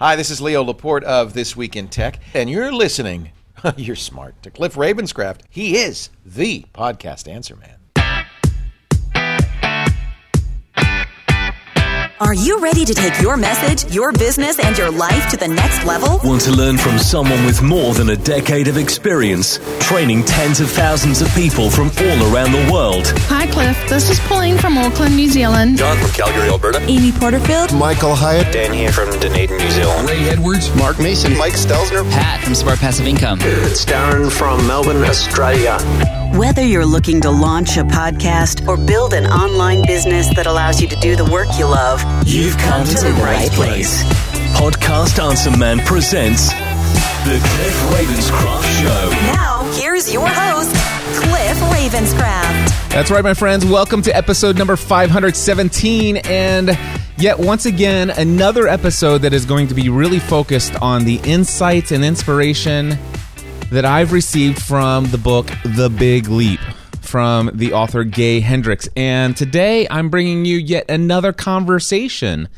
Hi, this is Leo Laporte of This Week in Tech, and you're listening, you're smart, to Cliff Ravenscraft. He is the podcast answer man. Are you ready to take your message, your business, and your life to the next level? Want to learn from someone with more than a decade of experience, training tens of thousands of people from all around the world? Hi, Cliff. This is Pauline from Auckland, New Zealand. John from Calgary, Alberta. Amy Porterfield. Michael Hyatt. Dan here from Dunedin, New Zealand. Ray Edwards. Mark Mason. Mike Stelzner. Pat from Smart Passive Income. It's Darren from Melbourne, Australia. Whether you're looking to launch a podcast or build an online business that allows you to do the work you love, You've come to the right place. Podcast Answer Man presents The Cliff Ravenscraft Show. now here's your host, Cliff Ravenscraft. That's right, my friends. Welcome to episode number 517. And yet, once again, another episode that is going to be really focused on the insights and inspiration that I've received from the book The Big Leap from the author Gay Hendricks. And today I'm bringing you yet another conversation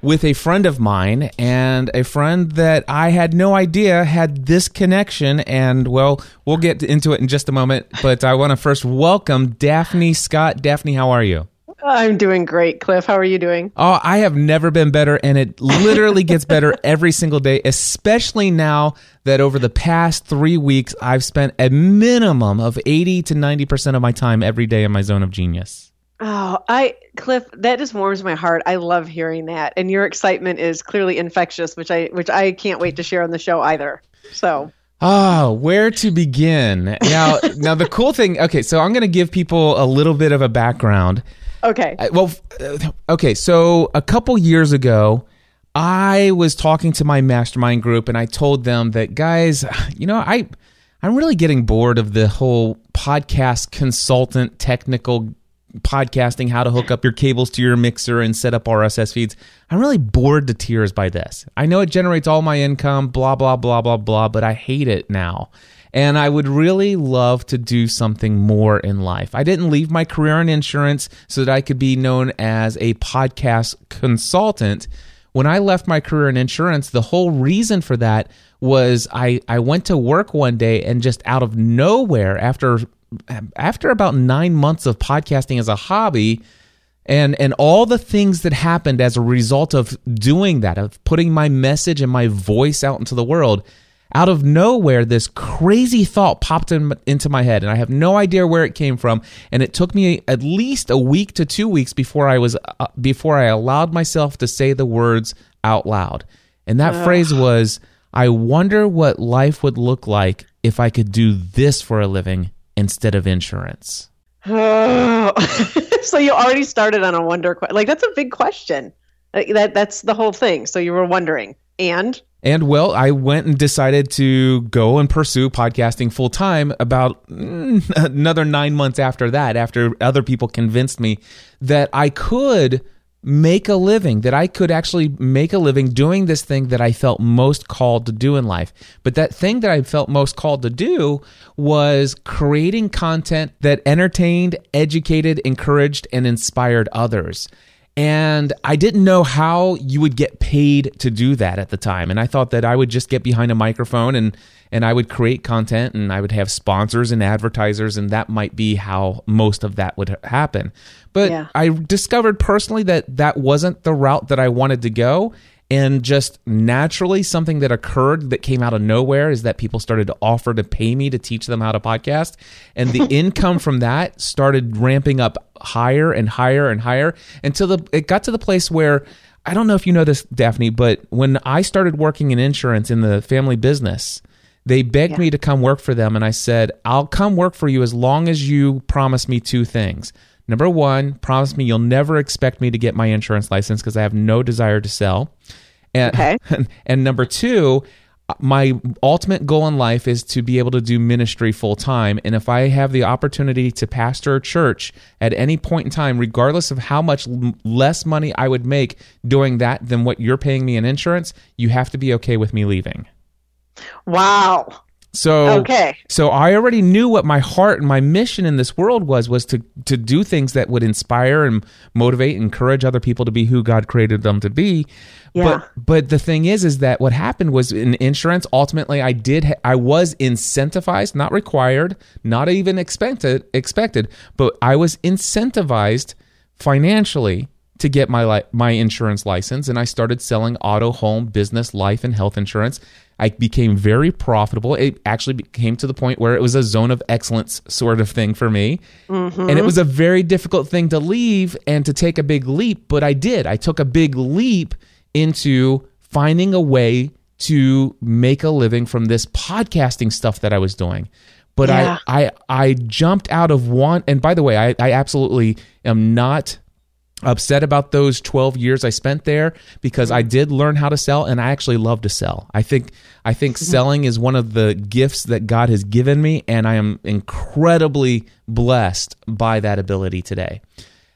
with a friend of mine and a friend that I had no idea had this connection. And well, we'll get into it in just a moment. But I want to first welcome Daphne Scott. Daphne, how are you? I'm doing great, Cliff. How are you doing? Oh, I have never been better, and it literally gets better every single day, especially now that over the past three weeks, I've spent a minimum of 80 to 90% of my time every day in my zone of genius. Oh, I Cliff, that just warms my heart. I love hearing that. And your excitement is clearly infectious, which I which I can't wait to share on the show either. So Ah, where to begin? Now, now the cool thing. Okay, so I'm going to give people a little bit of a background. Okay. I- well, uh, okay. So a couple years ago, I was talking to my mastermind group, and I told them that, guys, you know, I, I'm really getting bored of the whole podcast consultant technical podcasting, how to hook up your cables to your mixer and set up RSS feeds. I'm really bored to tears by this. I know it generates all my income, blah, blah, blah, blah, blah, but I hate it now. And I would really love to do something more in life. I didn't leave my career in insurance so that I could be known as a podcast consultant. When I left my career in insurance, the whole reason for that was I, I went to work one day and just out of nowhere, after after about nine months of podcasting as a hobby, and and all the things that happened as a result of doing that of putting my message and my voice out into the world out of nowhere this crazy thought popped in, into my head and i have no idea where it came from and it took me at least a week to 2 weeks before i was uh, before i allowed myself to say the words out loud and that phrase was i wonder what life would look like if i could do this for a living instead of insurance so you already started on a wonder que- like that's a big question. That that's the whole thing. So you were wondering. And And well, I went and decided to go and pursue podcasting full time about mm, another nine months after that, after other people convinced me that I could make a living, that I could actually make a living doing this thing that I felt most called to do in life. But that thing that I felt most called to do was creating content that entertained, educated, encouraged, and inspired others. And I didn't know how you would get paid to do that at the time. And I thought that I would just get behind a microphone and and I would create content and I would have sponsors and advertisers and that might be how most of that would happen. But Yeah. I discovered personally that that wasn't the route that I wanted to go and just naturally something that occurred that came out of nowhere is that people started to offer to pay me to teach them how to podcast and the income from that started ramping up higher and higher and higher until the it got to the place where I don't know if you know this Daphne but when I started working in insurance in the family business they begged me to come work for them and I said I'll come work for you as long as you promise me two things Number one, promise me you'll never expect me to get my insurance license because I have no desire to sell. And, Okay. and number two, my ultimate goal in life is to be able to do ministry full time. And if I have the opportunity to pastor a church at any point in time, regardless of how much less money I would make doing that than what you're paying me in insurance, you have to be okay with me leaving. wow. So Okay. So I already knew what my heart and my mission in this world was was to to do things that would inspire and motivate, encourage other people to be who God created them to be. Yeah. But but the thing is is that what happened was in insurance ultimately I did ha- I was incentivized, not required, not even expected expected, but I was incentivized financially to get my li- my insurance license and I started selling auto, home, business, life and health insurance. I became very profitable. It actually came to the point where it was a zone of excellence sort of thing for me. Mm-hmm. And it was a very difficult thing to leave and to take a big leap, but I did. I took a big leap into finding a way to make a living from this podcasting stuff that I was doing. But Yeah. I, I I jumped out of one and by the way, I, I absolutely am not upset about those 12 years I spent there because mm-hmm. I did learn how to sell and I actually love to sell. I think I think mm-hmm. selling is one of the gifts that God has given me and I am incredibly blessed by that ability today.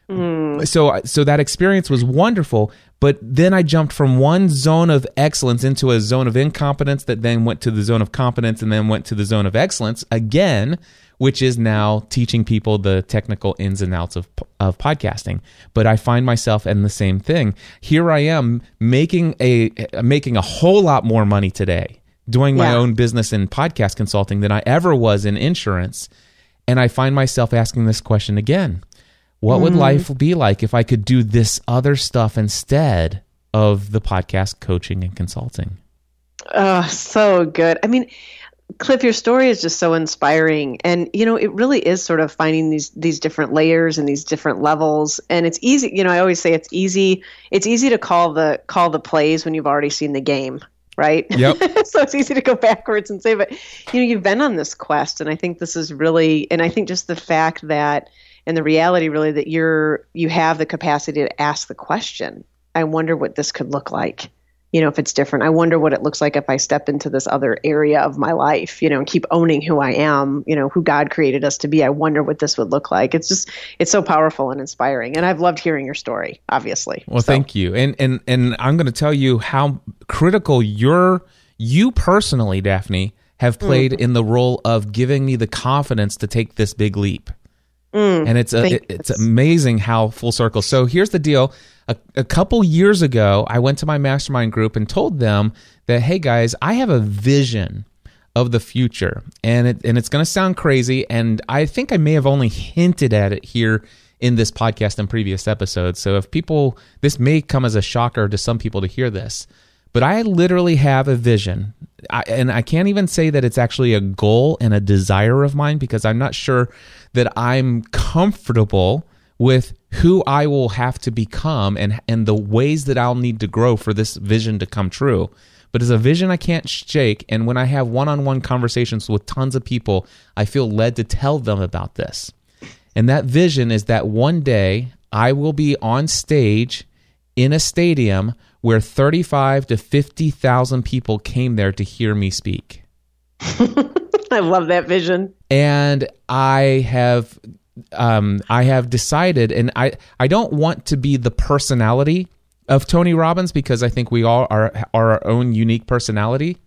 Mm. So so that experience was wonderful, but then I jumped from one zone of excellence into a zone of incompetence that then went to the zone of competence and then went to the zone of excellence again, which is now teaching people the technical ins and outs of of podcasting. But I find myself in the same thing. Here I am making a making a whole lot more money today doing my Yeah. own business in podcast consulting than I ever was in insurance. And I find myself asking this question again. What would mm-hmm. life be like if I could do this other stuff instead of the podcast coaching and consulting? Oh, so good. I mean, Cliff, your story is just so inspiring, and you know, it really is sort of finding these these different layers and these different levels. And it's easy, you know, I always say it's easy. It's easy to call the call the plays when you've already seen the game, right? Yep. so it's easy to go backwards and say, but you know, you've been on this quest, and I think this is really, and I think just the fact that, and the reality really that you're you have the capacity to ask the question. I wonder what this could look like you know, if it's different. I wonder what it looks like if I step into this other area of my life, you know, and keep owning who I am, you know, who God created us to be. I wonder what this would look like. It's just, it's so powerful and inspiring. And I've loved hearing your story, obviously. Well, So, thank you. And and and I'm going to tell you how critical your you personally, Daphne, have played mm-hmm. in the role of giving me the confidence to take this big leap. Mm. and it's a, it- it's amazing how full circle. So here's the deal: a, a couple years ago, I went to my mastermind group and told them that, hey guys, I have a vision of the future, and it and it's going to sound crazy, and I think I may have only hinted at it here in this podcast and previous episodes. So if people, this may come as a shocker to some people to hear this. But I literally have a vision. I, and I can't even say that it's actually a goal and a desire of mine because I'm not sure that I'm comfortable with who I will have to become and and the ways that I'll need to grow for this vision to come true. But it's a vision I can't shake and when I have one-on-one conversations with tons of people, I feel led to tell them about this. And that vision is that one day I will be on stage in a stadium where 35 to 50,000 people came there to hear me speak. I love that vision. And I have um, I have decided and I I don't want to be the personality of Tony Robbins because I think we all are are our own unique personality.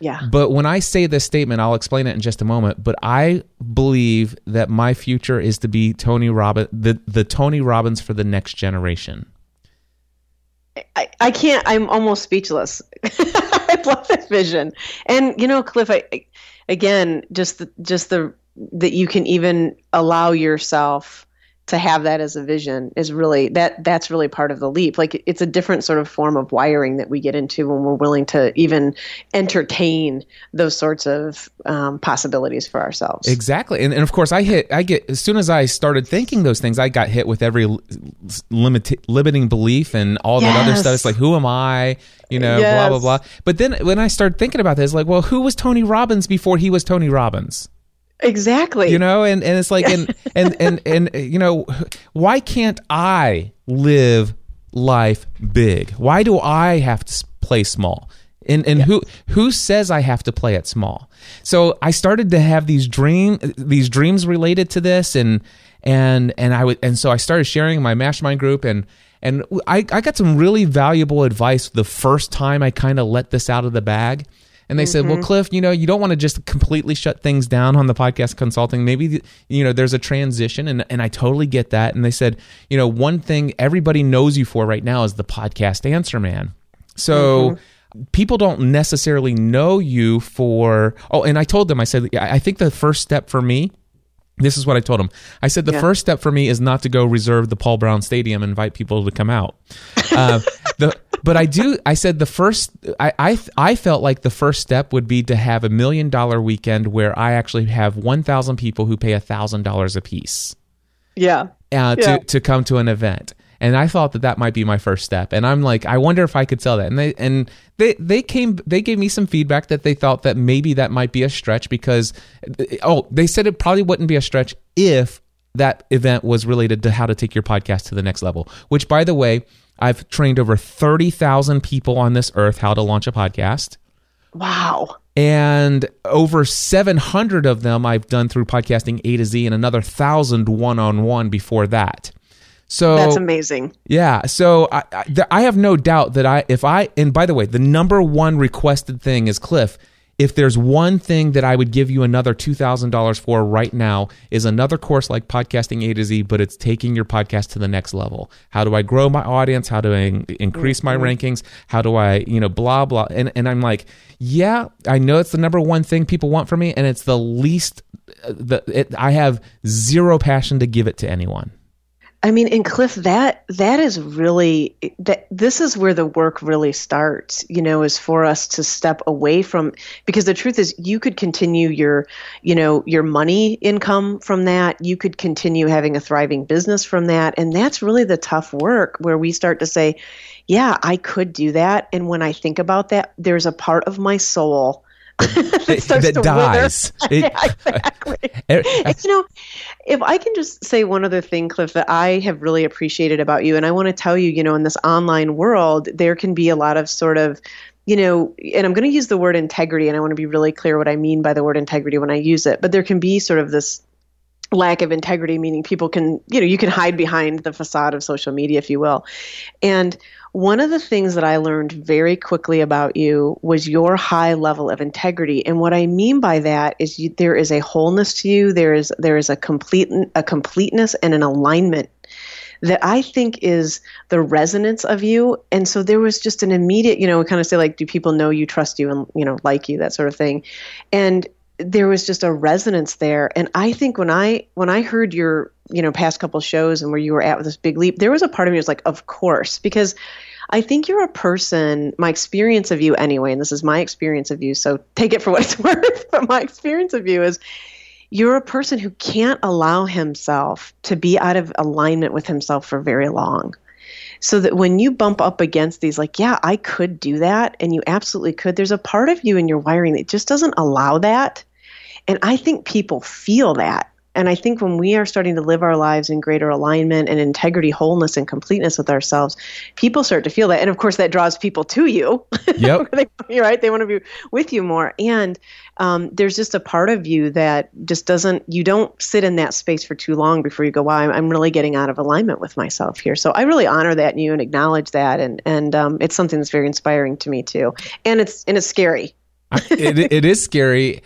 Yeah. But when I say this statement, I'll explain it in just a moment. But I believe that my future is to be Tony Robbins, the, the Tony Robbins for the next generation. I, I can't i'm almost speechless. I love that vision. And you know cliff I, I- again just the, just the that you can even allow yourself to have that as a vision is really that that's really part of the leap like it's a different sort of form of wiring that we get into when we're willing to even entertain those sorts of um, possibilities for ourselves Exactly, and, and of course, I hit. I get as soon as I started thinking those things, I got hit with every limit, limiting belief and all that other stuff. It's like, who am I? You know, blah blah blah. But then when I started thinking about this, like, well, who was Tony Robbins before he was Tony Robbins? Exactly. You know and and it's like and and and and you know why can't i live life big? Why do i have to play small? And and who who says i have to play it small? So i started to have these dream these dreams related to this and and and i would and so i started sharing my mastermind group and and I, I got some really valuable advice the first time I kind of let this out of the bag. And they said, "Well, mm-hmm. Cliff, you know, you don't want to just completely shut things down on the podcast consulting. Maybe you know, there's a transition and and I totally get that." And they said, "You know, one thing everybody knows you for right now is the podcast answer man." So mm-hmm. people don't necessarily know you for oh and i told them i said i I think the first step for me this is what i told him. i said the Yeah. first step for me is not to go reserve the paul brown stadium and invite people to come out uh, the, but i do i said the first I, I i felt like the first step would be to have a million dollar weekend where i actually have 1000 people who pay a thousand dollars a piece Yeah. uh, Yeah. to to come to an event. And I thought that that might be my first step. And I'm like, I wonder if I could sell that. And they and they they came they gave me some feedback that they thought that maybe that might be a stretch because oh they said it probably wouldn't be a stretch if that event was related to how to take your podcast to the next level. Which by the way, I've trained over thirty thousand people on this earth how to launch a podcast Wow. and over 700 of them I've done through podcasting A to Z and another 1000 one-on-one before that. So That's amazing. yeah, so I, I, th- I have no doubt that I if I and by the way, the number one requested thing is Cliff. If there's one thing that I would give you another two thousand dollars for right now is another course like podcasting A to Z, but it's taking your podcast to the next level. How do I grow my audience? How do I in- increase my rankings? How do I you know blah blah? And and I'm like, yeah, I know it's the number one thing people want from me, and it's the least. uh, The it, I have zero passion to give it to anyone. I mean, and Cliff, that that is really that. This is where the work really starts. You know, is for us to step away from because the truth is, you could continue your, you know, your money income from that. You could continue having a thriving business from that, and that's really the tough work where we start to say, "Yeah, I could do that." And when I think about that, there's a part of my soul that starts that to dies. It- exactly. Er- And, you know, if I can just say one other thing, Cliff, that I have really appreciated about you, and I want to tell you, you know, in this online world, there can be a lot of sort of, you know, and I'm going to use the word integrity, and I want to be really clear what I mean by the word integrity when I use it, but there can be sort of this lack of integrity meaning people can you know you can hide behind the facade of social media if you will and one of the things that i learned very quickly about you was your high level of integrity and what i mean by that is you, there is a wholeness to you there is there is a complete a completeness and an alignment that I think is the resonance of you. And so there was just an immediate, you know, kind of say like, do people know you, trust you, and you know, like you, that sort of thing. And there was just a resonance there. And I think when I when I heard your, you know, past couple shows and where you were at with this big leap, there was a part of me was like, of course, because I think you're a person, my experience of you anyway, and this is my experience of you, so take it for what it's worth, but my experience of you is you're a person who can't allow himself to be out of alignment with himself for very long. So that when you bump up against these, like, yeah, I could do that, and you absolutely could, there's a part of you in your wiring that just doesn't allow that. And I think people feel that. And I think when we are starting to live our lives in greater alignment and integrity, wholeness, and completeness with ourselves, people start to feel that. And of course, that draws people to you. Yep. they, right. They want to be with you more. And um, there's just a part of you that just doesn't, you don't sit in that space for too long before you go, wow, I'm, I'm really getting out of alignment with myself here. So I really honor that in you and acknowledge that. And, and um, it's something that's very inspiring to me too. And it's, and it's scary. it, it is scary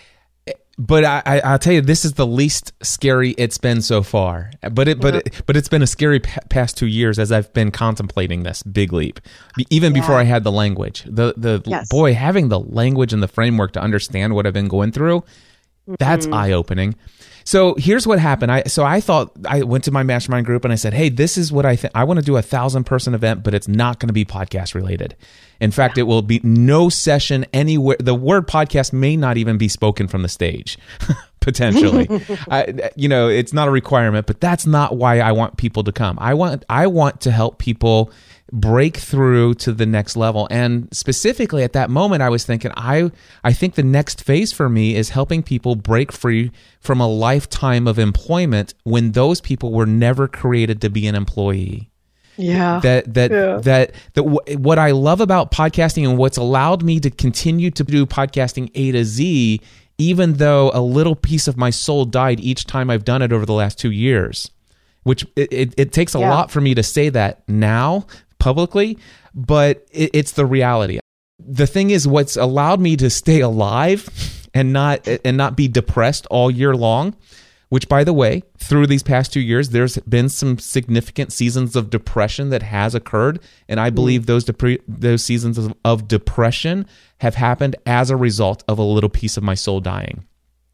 but I, I, I'll tell you, this is the least scary it's been so far. But it, but it, but it's been a scary pa- past two years as I've been contemplating this big leap, even before I had the language. The the Yes. boy having the language and the framework to understand what I've been going through, that's Mm-hmm. eye opening. So here's what happened. I so I thought I went to my mastermind group and I said, "Hey, this is what I think. I want to do a thousand person event, but it's not going to be podcast related. In fact, it will be no session anywhere. The word podcast may not even be spoken from the stage, potentially. I, you know, it's not a requirement, but that's not why I want people to come. I want I want to help people break through to the next level and specifically at that moment i was thinking i i think the next phase for me is helping people break free from a lifetime of employment when those people were never created to be an employee Yeah. that that that that wh- what I love about podcasting and what's allowed me to continue to do podcasting A to Z, even though a little piece of my soul died each time I've done it over the last two years, which it, it, it takes a Yeah. lot for me to say that now publicly, but it, it's the reality. the thing is, what's allowed me to stay alive and not and not be depressed all year long. Which, by the way, through these past two years, there's been some significant seasons of depression that has occurred, and I mm. believe those depre- those seasons of, of depression have happened as a result of a little piece of my soul dying.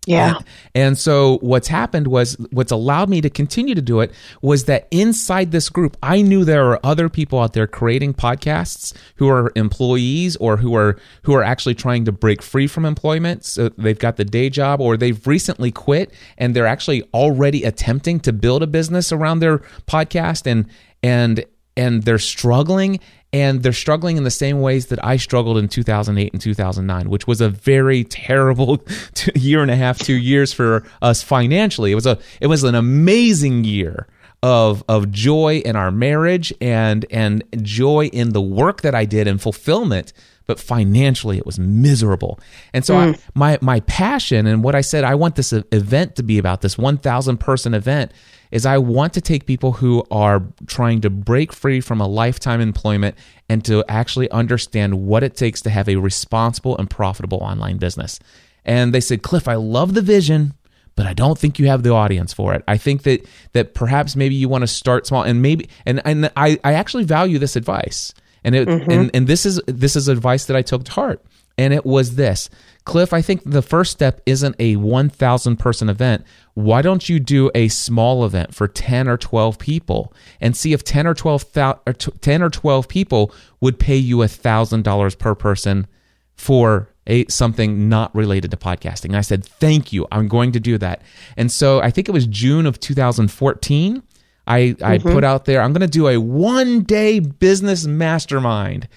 Yeah. And, and so what's happened was what's allowed me to continue to do it was that inside this group, I knew there are other people out there creating podcasts who are employees or who are who are actually trying to break free from employment. So they've got the day job or they've recently quit and they're actually already attempting to build a business around their podcast and and and they're struggling and they're struggling in the same ways that I struggled in 2008 and 2009, which was a very terrible year and a half, two years for us financially. It was a it was an amazing year of of joy in our marriage and and joy in the work that I did and fulfillment. But financially, it was miserable. And so, I, mm. my my passion and what I said, I want this event to be about this 1,000 person event is I want to take people who are trying to break free from a lifetime employment and to actually understand what it takes to have a responsible and profitable online business. And they said, Cliff, I love the vision, but I don't think you have the audience for it. I think that that perhaps maybe you want to start small and maybe and and I, I actually value this advice. And it mm-hmm. and, and this is this is advice that I took to heart. And it was this. Cliff, I think the first step isn't a 1,000 person event. Why don't you do a small event for 10 or 12 people and see if 10 or 12, or 10 or 12 people would pay you $1,000 per person for a something not related to podcasting. And I said, "Thank you. I'm going to do that." And so I think it was June of 2014. I I mm-hmm. put out there, I'm going to do a one day business mastermind.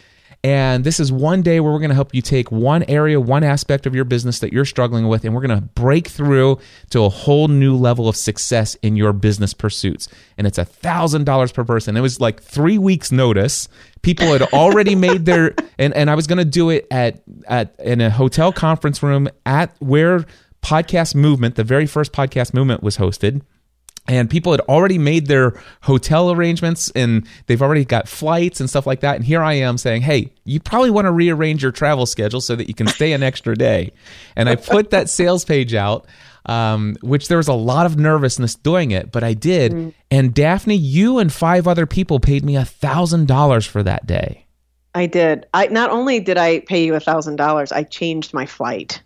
And this is one day where we're going to help you take one area, one aspect of your business that you're struggling with, and we're going to break through to a whole new level of success in your business pursuits. And it's a thousand dollars per person. It was like three weeks notice. People had already made their, and, and I was going to do it at, at, in a hotel conference room at where podcast movement, the very first podcast movement was hosted and people had already made their hotel arrangements and they've already got flights and stuff like that. And here i am saying hey you probably want to rearrange your travel schedule so that you can stay an extra day. And i put that sales page out um, which there was a lot of nervousness doing it but i did. And daphne you and five other people paid me a thousand dollars for that day. I did. I not only did I pay you a thousand dollars, I changed my flight.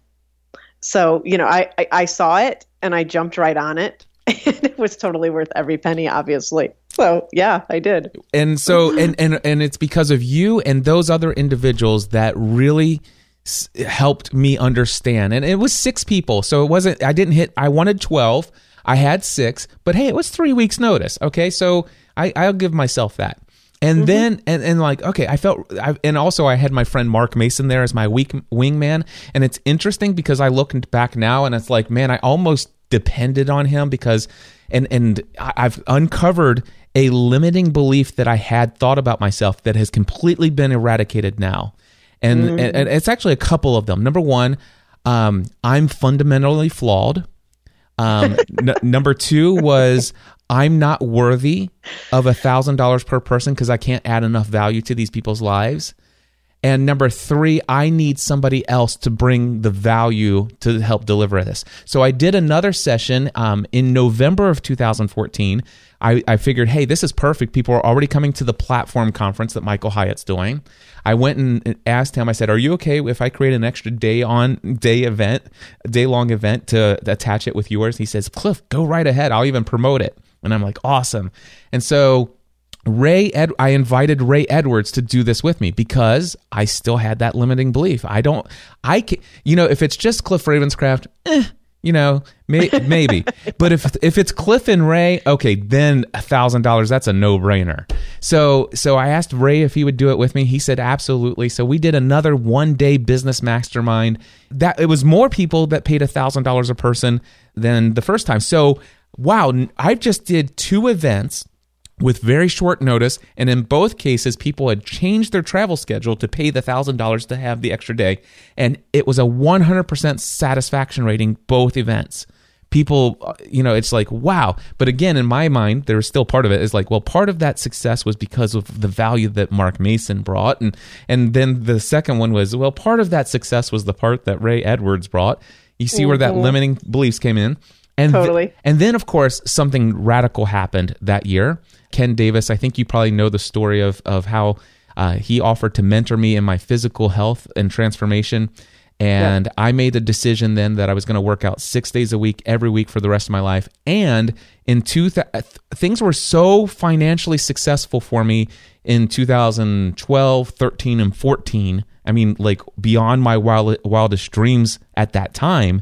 So you know, I, I I saw it and I jumped right on it, and it was totally worth every penny, obviously. So yeah, I did. and so and and and it's because of you and those other individuals that really s- helped me understand. And it was six people so it wasn't i didn't hit i wanted 12 i had six but hey it was three weeks notice okay? So i i'll give myself that. And mm-hmm. then and, and like okay i felt I, and also i had my friend mark mason there as my weak wingman. And it's interesting because i look back now and it's like man i almost depended on him because and and I've uncovered a limiting belief that I had thought about myself that has completely been eradicated now. And, and, and it's actually a couple of them. Number one, um, I'm fundamentally flawed. Um, n- number two was I'm not worthy of a thousand dollars per person because I can't add enough value to these people's lives. And number three, I need somebody else to bring the value to help deliver this. So I did another session um, in November of 2014. I, I figured, hey, this is perfect. People are already coming to the platform conference that Michael Hyatt's doing. I went and asked him, I said, Are you okay if I create an extra day on day event, day long event to attach it with yours? He says, Cliff, go right ahead. I'll even promote it. And I'm like, Awesome. And so Ray Ed I invited Ray Edwards to do this with me because I still had that limiting belief. I don't I can, you know if it's just Cliff Ravenscraft, eh, you know, may, maybe. but if if it's Cliff and Ray, okay, then a thousand dollars that's a no brainer. So so I asked Ray if he would do it with me. He said absolutely. So we did another one day business mastermind. That it was more people that paid a thousand dollars a person than the first time. So wow, I just did two events with very short notice. And in both cases, people had changed their travel schedule to pay the $1,000 to have the extra day. And it was a 100% satisfaction rating, both events. people, uh, you know, it's like, wow. But again, in my mind, there's still part of it is like, well, part of that success was because of the value that Mark Mason brought. And, and then the second one was, well, part of that success was the part that Ray Edwards brought. You see where that limiting beliefs came in. And th- and then, of course, something radical happened that year. Ken Davis, I think you probably know the story of of how uh, he offered to mentor me in my physical health and transformation. And I made the decision then that I was going to work out six days a week, every week for the rest of my life. And in two, th- things were so financially successful for me in 2012, 13, and 14. I mean, like beyond my wild, wildest dreams at that time,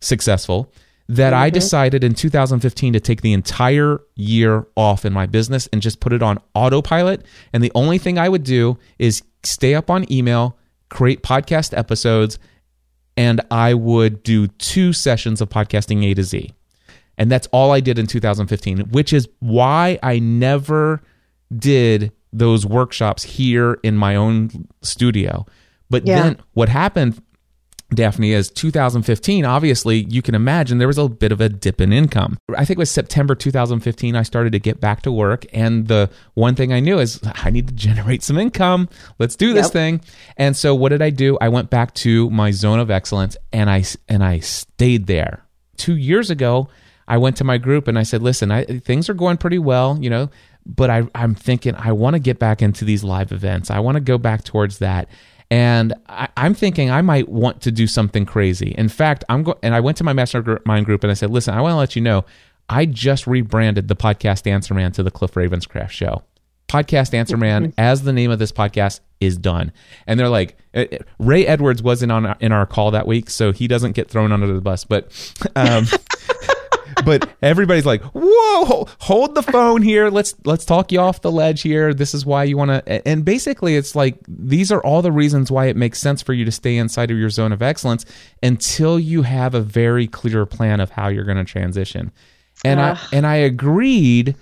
successful that I mm-hmm. decided in 2015 to take the entire year off in my business and just put it on autopilot. And the only thing I would do is stay up on email, create podcast episodes, and I would do two sessions of podcasting A to Z. And that's all I did in 2015, which is why I never did those workshops here in my own studio. But Yeah. then what happened Daphne, is 2015. Obviously, you can imagine there was a bit of a dip in income. I think it was September 2015. I started to get back to work, and the one thing I knew is I need to generate some income. Let's do this Yep. thing. And so, what did I do? I went back to my zone of excellence, and I and I stayed there. Two years ago, I went to my group and I said, "Listen, I, things are going pretty well, you know." But I, I'm thinking I want to get back into these live events. I want to go back towards that. And I, I'm thinking I might want to do something crazy. In fact, I'm going, and I went to my mastermind group and I said, listen, I want to let you know, I just rebranded the podcast Answer Man to the Cliff Ravenscraft Show. Podcast Answer Man, as the name of this podcast, is done. And they're like, eh, eh, Ray Edwards wasn't on our- in our call that week, so he doesn't get thrown under the bus. But um, but everybody's like, "Whoa, hold the phone here. Let's let's talk you off the ledge here. This is why you want to." And basically, it's like these are all the reasons why it makes sense for you to stay inside of your zone of excellence until you have a very clear plan of how you're going to transition. And I and I agreed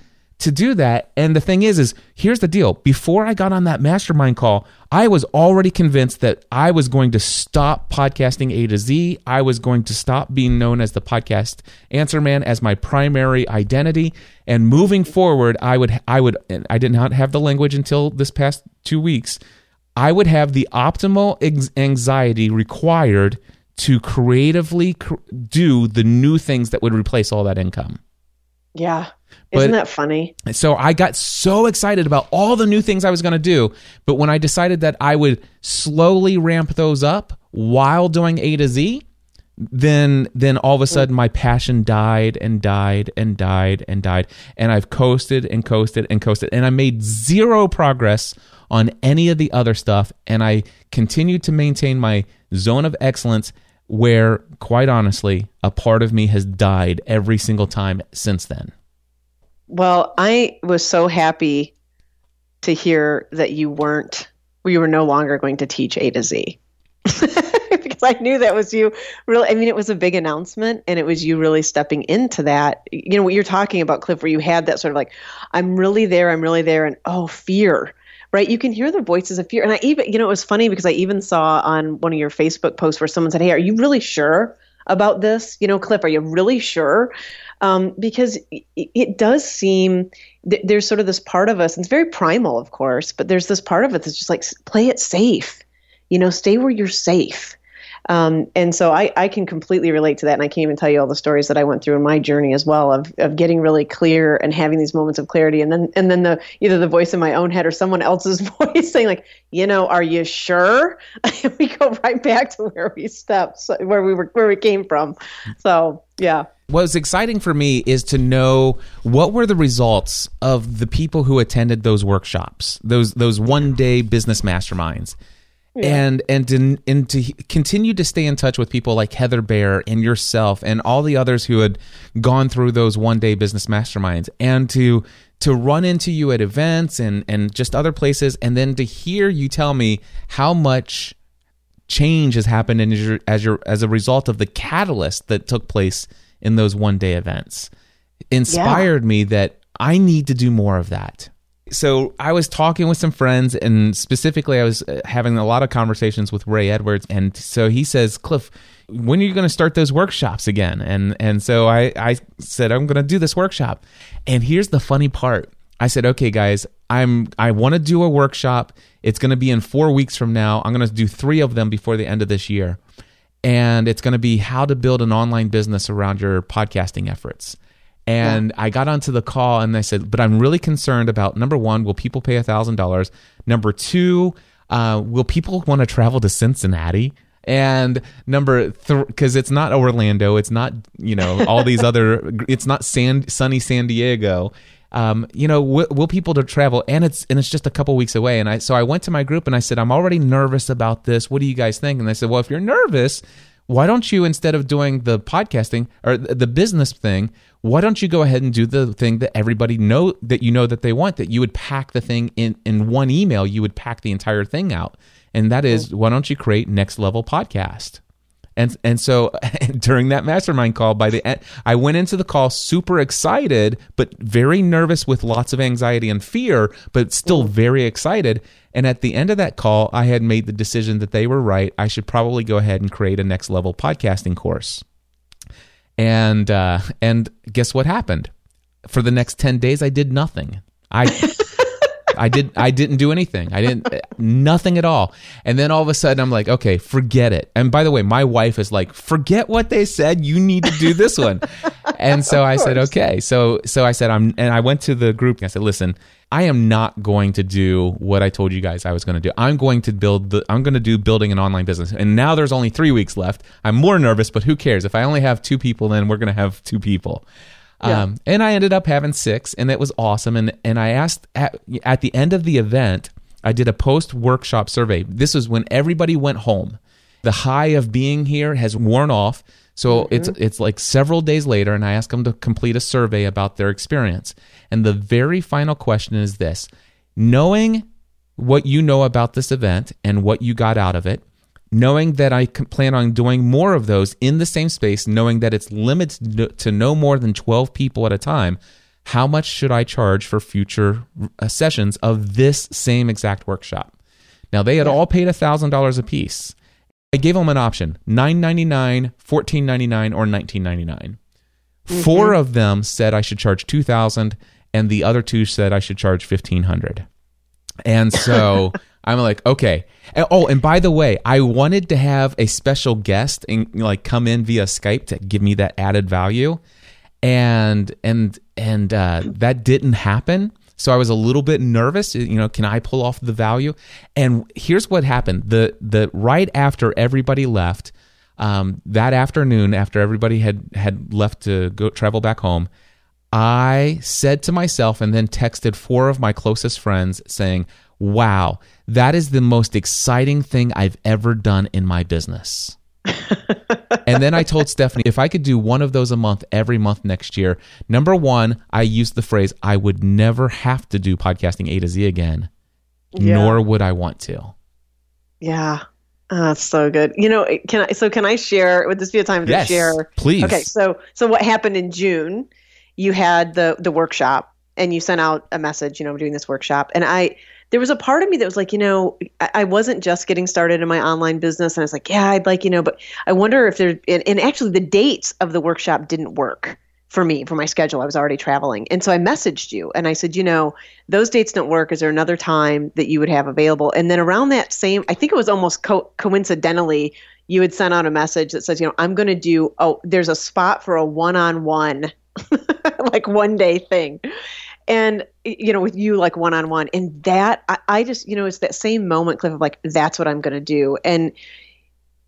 to do that. And the thing is, is here's the deal. Before I got on that mastermind call, I was already convinced that I was going to stop podcasting A to Z. I was going to stop being known as the podcast answer man as my primary identity. And moving forward, I would, I would, I did not have the language until this past two weeks. I would have the optimal anxiety required to creatively cr- do the new things that would replace all that income. Yeah. But- Isn't that funny? So I got so excited about all the new things I was going to do. But when I decided that I would slowly ramp those up while doing A to Z, then then all of a sudden my passion died and died and died and died and I've coasted and coasted and coasted and I made zero progress on any of the other stuff and I continued to maintain my zone of excellence where quite honestly a part of me has died every single time since then. Well, I was so happy to hear that you weren't, you were no longer going to teach A to Z. because I knew that was you really, I mean, it was a big announcement and it was you really stepping into that. You know, what you're talking about, Cliff, where you had that sort of like, I'm really there, I'm really there, and oh, fear. Right, you can hear the voices of fear, and I even, you know, it was funny because I even saw on one of your Facebook posts where someone said, "Hey, are you really sure about this? You know, Cliff, are you really sure?" um, because it, does seem th- there's sort of this part of us, and it's very primal, of course, but there's this part of it that's just like play it safe, you know, stay where you're safe. Um, and so I, I can completely relate to that, and I can't even tell you all the stories that I went through in my journey as well of, of getting really clear and having these moments of clarity, and then and then the either the voice in my own head or someone else's voice saying like, you know, are you sure? We go right back to where we stepped, so, where we were, where we came from. So yeah. What's exciting for me is to know what were the results of the people who attended those workshops, those those one day business masterminds. And and to, and to continue to stay in touch with people like Heather Bear and yourself and all the others who had gone through those one day business masterminds and to to run into you at events and and just other places and then to hear you tell me how much change has happened in your, as your as a result of the catalyst that took place in those one day events. Inspired me that I need to do more of that. So I was talking with some friends and specifically I was uh, having a lot of conversations with Ray Edwards and so he says, "Cliff, when are you going to start those workshops again? And and so I I said I'm going to do this workshop. And here's the funny part. I said, "Okay, guys, I'm I want to do a workshop. It's going to be in 4 weeks from now. I'm going to do 3 of them before the end of this year." And it's going to be how to build an online business around your podcasting efforts. And I got onto the call and I said, but I'm really concerned about number one, will people pay $1,000? Number two, uh, will people want to travel to Cincinnati? And number three, because it's not Orlando, it's not, you know, all these other, it's not San, sunny San Diego. Um, you know, will, will people to travel? And it's and it's just a couple weeks away. And I so I went to my group and I said, I'm already nervous about this. What do you guys think? And they said, Well, if you're nervous, why don't you instead of doing the podcasting or the business thing why don't you go ahead and do the thing that everybody know that you know that they want that you would pack the thing in in one email you would pack the entire thing out. And that is why don't you create next level podcast? And and so during that mastermind call by the end I went into the call super excited but very nervous with lots of anxiety and fear but still very excited. And at the end of that call I had made the decision that they were right. I should probably go ahead and create a next level podcasting course and uh, and guess what happened? For the next ten days, I did nothing. I I did I didn't do anything. I didn't nothing at all. And then all of a sudden I'm like, okay, forget it. And by the way, my wife is like, forget what they said. You need to do this one. and so I said, okay. So so I said I'm and I went to the group and I said, listen, I am not going to do what I told you guys I was going to do. I'm going to build the I'm going to do building an online business. And now there's only 3 weeks left. I'm more nervous, but who cares? If I only have 2 people, then we're going to have 2 people. Um, and I ended up having six, and it was awesome. And and I asked at, at the end of the event, I did a post workshop survey. This was when everybody went home. The high of being here has worn off. So it's mm-hmm. it's like several days later, and I asked them to complete a survey about their experience. And the very final question is this: knowing what you know about this event and what you got out of it, knowing that I plan on doing more of those in the same space, knowing that it's limited to no more than 12 people at a time, how much should I charge for future sessions of this same exact workshop? Now, they had all paid $1,000 a piece. I gave them an option $9.99, $14.99, or $19.99. Four of them said I should charge 2000 and the other two said I should charge 1500 and so I'm like, okay. And- oh, and by the way, I wanted to have a special guest and like come in via Skype to give me that added value, and and and uh, that didn't happen. So I was a little bit nervous. You know, can I pull off the value? And here's what happened: the the right after everybody left, um, that afternoon, after everybody had had left to go travel back home, I said to myself and then texted four of my closest friends saying, Wow, that is the most exciting thing I've ever done in my business. And then I told Stephanie if I could do one of those a month every month next year, number one, I used the phrase, I would never have to do podcasting A to Z again, Yeah. nor would I want to. Yeah. Oh, that's so good. You know, can I so can I share would this be a time to Yes, share? please. Okay, so so what happened in June, you had the the workshop and you sent out a message, you know, I'm doing this workshop. And I there was a part of me that was like, you know, I, I wasn't just getting started in my online business. And I was like, yeah, I'd like, you know, but I wonder if there and, and actually the dates of the workshop didn't work for me for my schedule. I was already traveling. And so i messaged you and i said you know those dates don't work. Is there another time that you would have available? And then around that same i think it was almost co- coincidentally you had sent out a message that says you know i'm going to do oh there's a spot for a one-on-one like one day thing and you know with you like one-on-one and that I, I just you know it's that same moment cliff of like that's what i'm going to do and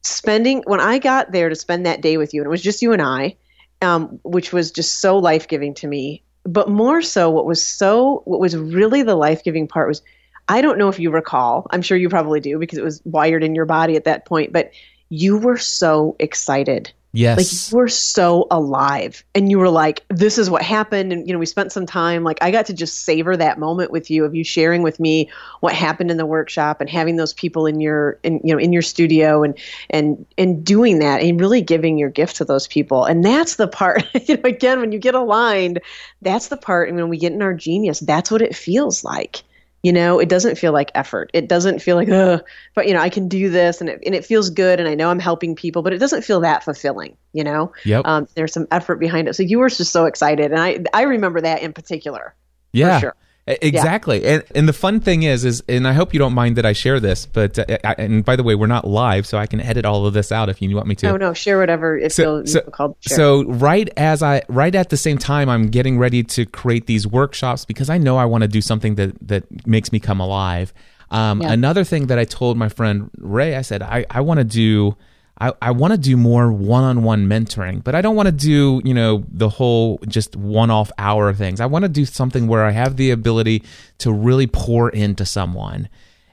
spending when i got there to spend that day with you and it was just you and i um, which was just so life giving to me. But more so, what was so, what was really the life giving part was, I don't know if you recall, I'm sure you probably do because it was wired in your body at that point, but you were so excited. Yes. Like you were so alive and you were like, this is what happened. And, you know, we spent some time, like I got to just savor that moment with you of you sharing with me what happened in the workshop and having those people in your, in, you know, in your studio and, and, and doing that and really giving your gift to those people. And that's the part, you know, again, when you get aligned, that's the part. And when we get in our genius, that's what it feels like. You know, it doesn't feel like effort. It doesn't feel like, ugh, but you know, I can do this and it, and it feels good and I know I'm helping people, but it doesn't feel that fulfilling, you know? Yep. Um, there's some effort behind it. So you were just so excited. And I, I remember that in particular. Yeah. sure. Exactly. And and the fun thing is is and I hope you don't mind that I share this, but uh, I, and by the way, we're not live, so I can edit all of this out if you want me to. Oh no, share whatever it so, feels so, called share. so right as I right at the same time I'm getting ready to create these workshops because I know I want to do something that that makes me come alive. Um, Yeah. Another thing that I told my friend Ray, I said I, I want to do I, I want to do more one-on-one mentoring, but I don't want to do you know the whole just one-off hour things. I want to do something where I have the ability to really pour into someone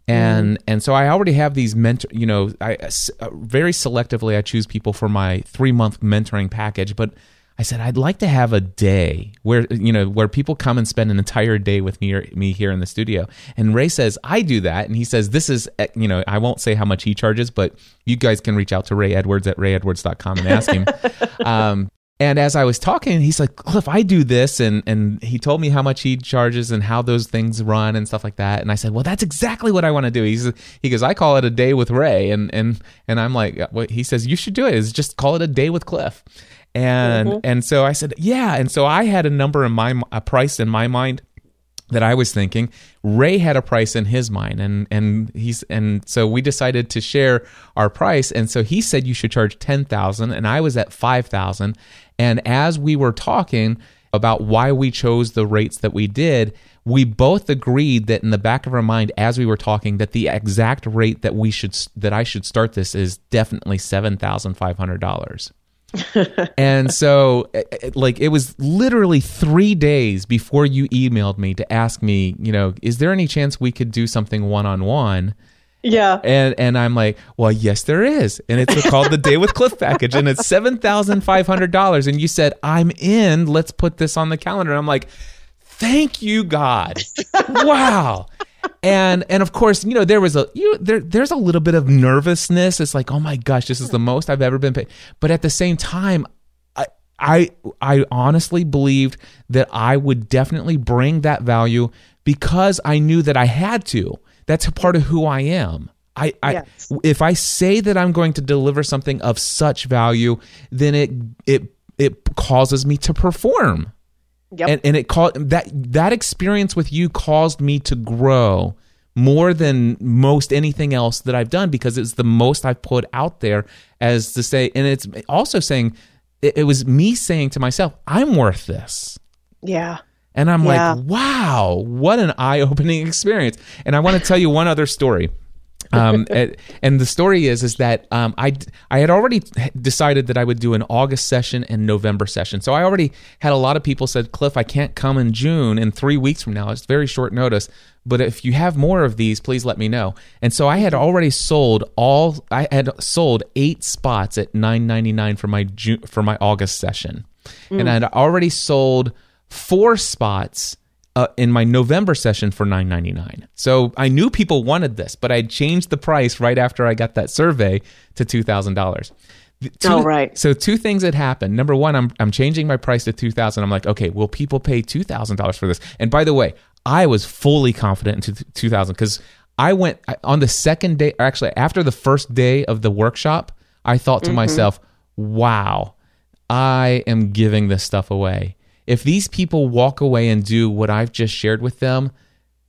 and and so I already have these mentor. You know, I s- uh, very selectively I choose people for my three month mentoring package. But I said I'd like to have a day where you know where people come and spend an entire day with me or me here in the studio. And Ray says I do that, and he says this is uh, you know I won't say how much he charges, but you guys can reach out to Ray Edwards at rayedwards.com and ask him. um, and as I was talking, he's like, Cliff, I do this. And, and he told me how much he charges and how those things run and stuff like that. And I said, well, that's exactly what I want to do. He's, he goes, I call it a day with Ray. And, and, and I'm like, what? he says, you should do it is just call it a day with Cliff. And, mm-hmm. and so I said, yeah. And so I had a number in my, a price in my mind that I was thinking. Ray had a price in his mind, and and he's and so we decided to share our price. And so he said you should charge ten thousand, and I was at five thousand. And as we were talking about why we chose the rates that we did, we both agreed that in the back of our mind, as we were talking, that the exact rate that we should that I should start this is definitely seven thousand five hundred dollars and so it- it- like it was literally three days before you emailed me to ask me you know is there any chance we could do something one-on-one? Yeah. and and i'm like well yes there is. And it's called the day with cliff package and it's $7500 and you said i'm in. Let's put this on the calendar. And i'm like thank you god. Wow and and of course you know there was a you there there's a little bit of nervousness. It's like oh my gosh this is the most i've ever been paid. But at the same time i i i honestly believed that i would definitely bring that value because i knew that i had to. That's a part of who i am. I, I Yes. if I say that I'm going to deliver something of such value, then it it it causes me to perform Yep. and, and it called that that experience with you caused me to grow more than most anything else that I've done because it's the most I've put out there as to say and it's also saying it, it was me saying to myself I'm worth this yeah. and I'm Yeah. like wow what an eye-opening experience and I want to tell you one other story um, and, and the story is is that um, I I had already decided that I would do an August session and November session. So I already had a lot of people said, Cliff, I can't come in June in three weeks from now. It's very short notice. But if you have more of these, please let me know. And so I had already sold all. I had sold eight spots at nine ninety nine for my June for my August session, and I had already sold four spots uh, in my November session for nine ninety nine. So I knew people wanted this, but I changed the price right after I got that survey to two thousand dollars. Oh, right. So two things had happened. Number one, I'm I'm changing my price to two thousand. I'm like, okay, will people pay two thousand dollars for this? And by the way, I was fully confident in two thousand because I went I- on the second day. or Actually, after the first day of the workshop, I thought to myself, wow, I am giving this stuff away. If these people walk away and do what I've just shared with them,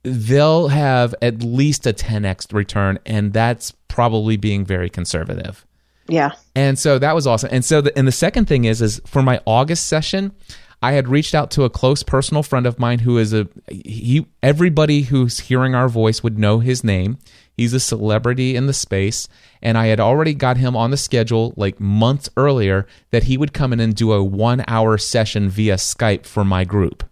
they'll have at least a 10x return, and that's probably being very conservative. Yeah. And so that was awesome. And so the, and the second thing is is for my August session, I had reached out to a close personal friend of mine who is a he everybody who's hearing our voice would know his name. He's a celebrity in the space and I had already got him on the schedule like months earlier that he would come in and do a 1-hour session via Skype for my group.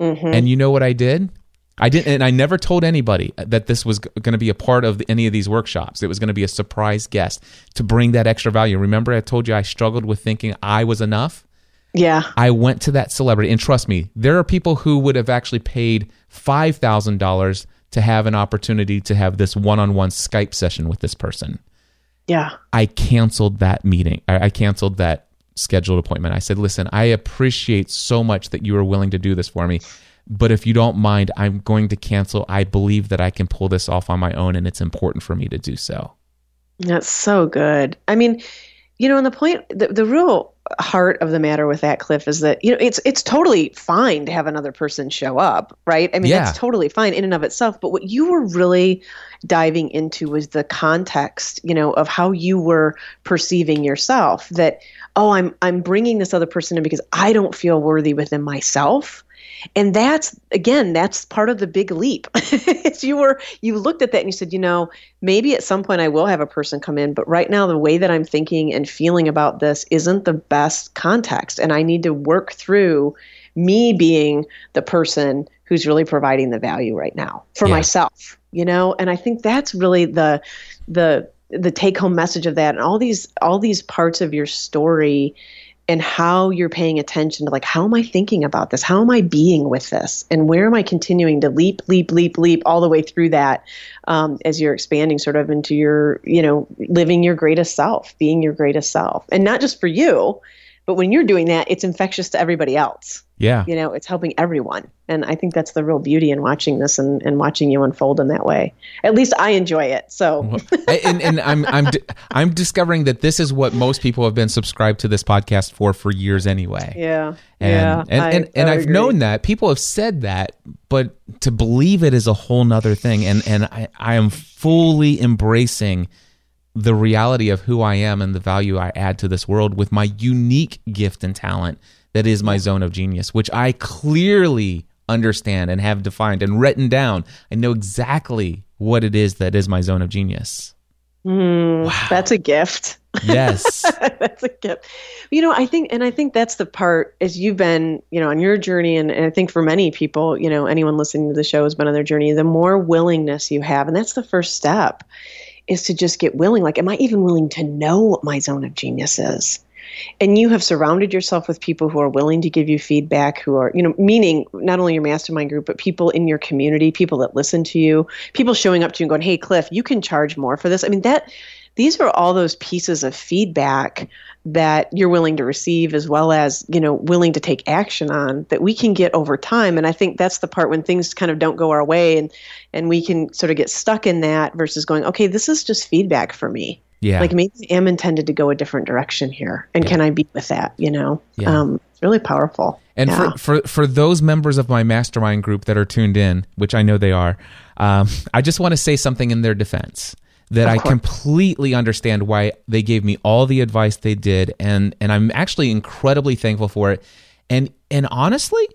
Mm-hmm. And you know what I did? I didn't, and I never told anybody that this was going to be a part of any of these workshops. It was going to be a surprise guest to bring that extra value. Remember, I told you I struggled with thinking I was enough. Yeah. I went to that celebrity, and trust me, there are people who would have actually paid five thousand dollars to have an opportunity to have this one-on-one Skype session with this person. Yeah. I canceled that meeting. I, I canceled that scheduled appointment. I said, listen, I appreciate so much that you are willing to do this for me. but if you don't mind, I'm going to cancel. I believe that I can pull this off on my own, and it's important for me to do so. That's so good. I mean, you know, and the point, the, the real heart of the matter with that, Cliff, is that you know it's it's totally fine to have another person show up, right? I mean, Yeah. that's totally fine in and of itself. But what you were really diving into was the context, you know, of how you were perceiving yourself. That oh, I'm I'm bringing this other person in because I don't feel worthy within myself. And that's again, that's part of the big leap. You were you looked at that and you said, you know, maybe at some point I will have a person come in, but right now the way that I'm thinking and feeling about this isn't the best context, and I need to work through me being the person who's really providing the value right now for Yeah. myself. You know, and I think that's really the the the take home message of that and all these all these parts of your story and how you're paying attention to like how am i thinking about this? How am i being with this? And where am i continuing to leap leap leap leap all the way through that um, as you're expanding sort of into your you know living your greatest self being your greatest self. And not just for you but when you're doing that it's infectious to everybody else Yeah. you know it's helping everyone and i think that's the real beauty in watching this and, and watching you unfold in that way at least i enjoy it so and, and I'm I'm I'm discovering that this is what most people have been subscribed to this podcast for for years anyway. yeah And yeah and, I- and, I and would I've agree. known that people have said that, but to believe it is a whole nother thing. And and I, I am fully embracing the reality of who I am and the value I add to this world with my unique gift and talent that is my zone of genius, which I clearly understand and have defined and written down. I know exactly what it is that is my zone of genius. Mm, wow, that's a gift Yes. that's a gift. You know, I think, and I think that's the part as you've been, you know, on your journey, and, and I think for many people, you know, anyone listening to the show has been on their journey. The more willingness you have, and that's the first step, is to just get willing. Like, am I even willing to know what my zone of genius is? And you have surrounded yourself with people who are willing to give you feedback, who are, you know, meaning not only your mastermind group, but people in your community, people that listen to you, people showing up to you and going, "Hey, Cliff, you can charge more for this." I mean, that these are all those pieces of feedback that you're willing to receive as well as you know willing to take action on that we can get over time. And i think that's the part when things kind of don't go our way and and we can sort of get stuck in that versus going okay this is just feedback for me. Yeah. like maybe i am intended to go a different direction here. And can i be with that you know? Yeah. um it's really powerful. And Yeah. for, for for those members of my mastermind group that are tuned in, which I know they are, um, I just want to say something in their defense that I completely understand why they gave me all the advice they did, and and I'm actually incredibly thankful for it. And and honestly,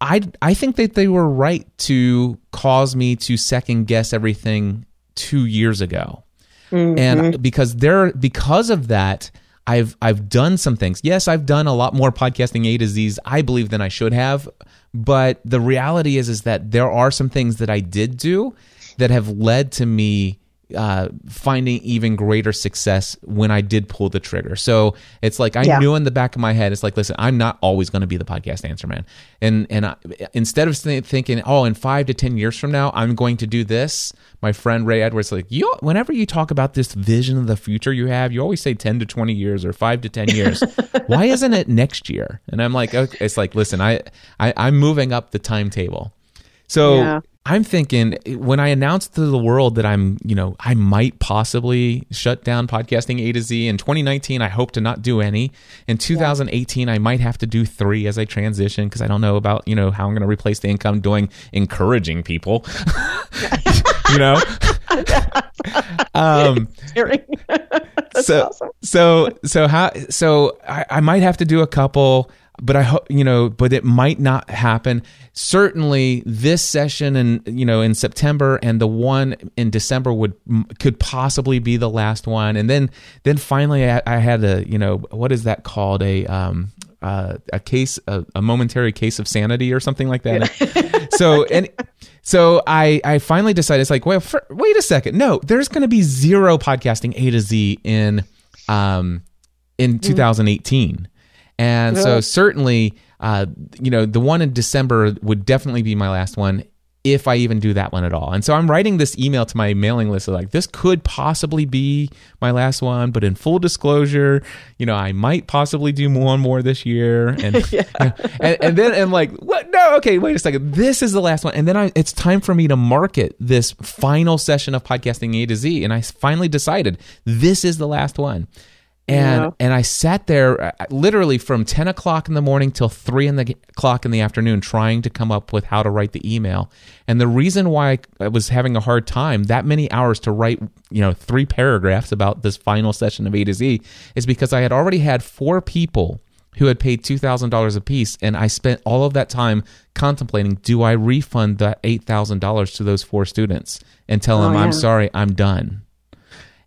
I I think that they were right to cause me to second guess everything two years ago, and mm-hmm. because they're because of that. I've I've done some things. Yes, I've done a lot more podcasting A to Z's, I believe, than I should have. But the reality is is that there are some things that I did do that have led to me uh, finding even greater success when I did pull the trigger. So it's like I Yeah. knew in the back of my head, it's like, listen, I'm not always going to be the podcast answer man. And and I, instead of thinking, oh, in five to ten years from now, I'm going to do this. My friend Ray Edwards, like you, whenever you talk about this vision of the future you have, you always say ten to twenty years or five to ten years. Why isn't it next year? And I'm like, okay, it's like, listen, I, I I'm moving up the timetable. So Yeah. I'm thinking when I announced to the world that I'm, you know, I might possibly shut down podcasting A to Z in 2019. I hope to not do any. In 2018, I might have to do three as I transition because I don't know about, you know, how I'm going to replace the income doing encouraging people, you know. um, so so so how so I, I might have to do a couple but i hope you know but it might not happen. Certainly this session and you know in september and the one in december would could possibly be the last one. And then then finally i, I had a you know what is that called? A um uh, a case a, a momentary case of sanity or something like that. So and so I I finally decided it's like well for, wait a second. No there's going to be zero podcasting A to Z in um in 2018 and so certainly uh you know the one in December would definitely be my last one if I even do that one at all. And so I'm writing this email to my mailing list like this could possibly be my last one, but in full disclosure, you know, I might possibly do one more this year. And and, and then I'm like, what? No, no, okay, wait a second. This is the last one. And then I, it's time for me to market this final session of podcasting A to Z. And I finally decided this is the last one. And Yeah. and I sat there uh, literally from ten o'clock in the morning till three in the clock in the afternoon, trying to come up with how to write the email. And the reason why I was having a hard time that many hours to write, you know, three paragraphs about this final session of A to Z is because I had already had four people who had paid two thousand dollars apiece, and I spent all of that time contemplating: Do I refund that eight thousand dollars to those four students and tell them Oh, I'm sorry, I'm done?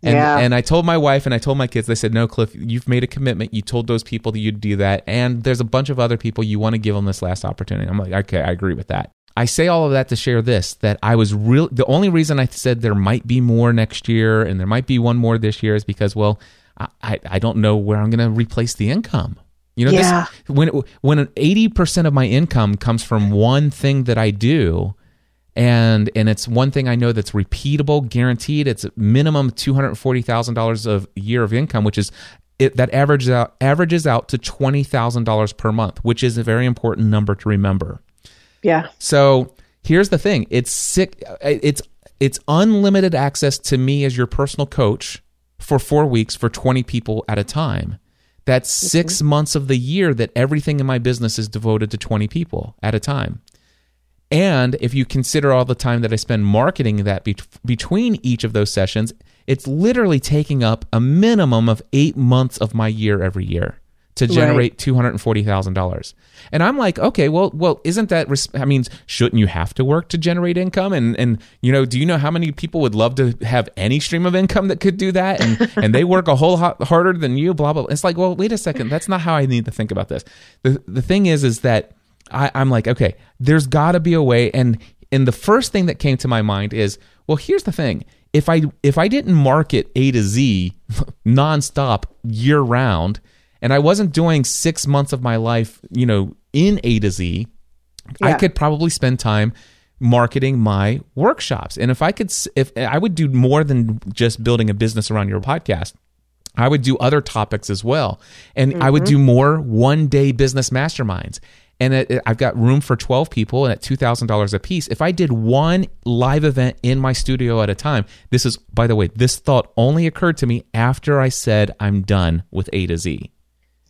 And, Yeah. and I told my wife and I told my kids, they said, no, Cliff, you've made a commitment. You told those people that you'd do that. And there's a bunch of other people you want to give them this last opportunity. I'm like, okay, I agree with that. I say all of that to share this that I was real. The only reason I said there might be more next year and there might be one more this year is because, well, I, I, don't know where I'm going to replace the income. You know, Yeah. this, when when 80% of my income comes from one thing that I do, and and it's one thing I know that's repeatable, guaranteed. It's a minimum two hundred forty thousand dollars of year of income, which is it, that averages out averages out to twenty thousand dollars per month, which is a very important number to remember. Yeah. So here's the thing: it's sick. Uh, it's it's unlimited access to me as your personal coach for four weeks for twenty people at a time. That's 6 mm-hmm. months of the year that everything in my business is devoted to twenty people at a time. And if you consider all the time that I spend marketing that be- between each of those sessions, it's literally taking up a minimum of eight months of my year every year to generate two hundred and forty thousand dollars. And I'm like, okay, well, well, isn't that? Res- I mean, shouldn't you have to work to generate income? And and you know, do you know how many people would love to have any stream of income that could do that? And and they work a whole lot harder than you. Blah blah. blah. It's like, well, wait a second, that's not how I need to think about this. The the thing is, is that I, I'm like, okay, there's got to be a way. And and the first thing that came to my mind is, well, here's the thing. If I if I didn't market A to Z nonstop year round, and I wasn't doing six months of my life, you know, in A to Z, I Yeah. could probably spend time marketing my workshops. And if I could, if I would do more than just building a business around your podcast, I would do other topics as well. And I would mm-hmm. do more one day business masterminds. And it, it- I've got room for 12 people and at $2,000 a piece. If I did one live event in my studio at a time, this is, by the way, this thought only occurred to me after I said I'm done with A to Z.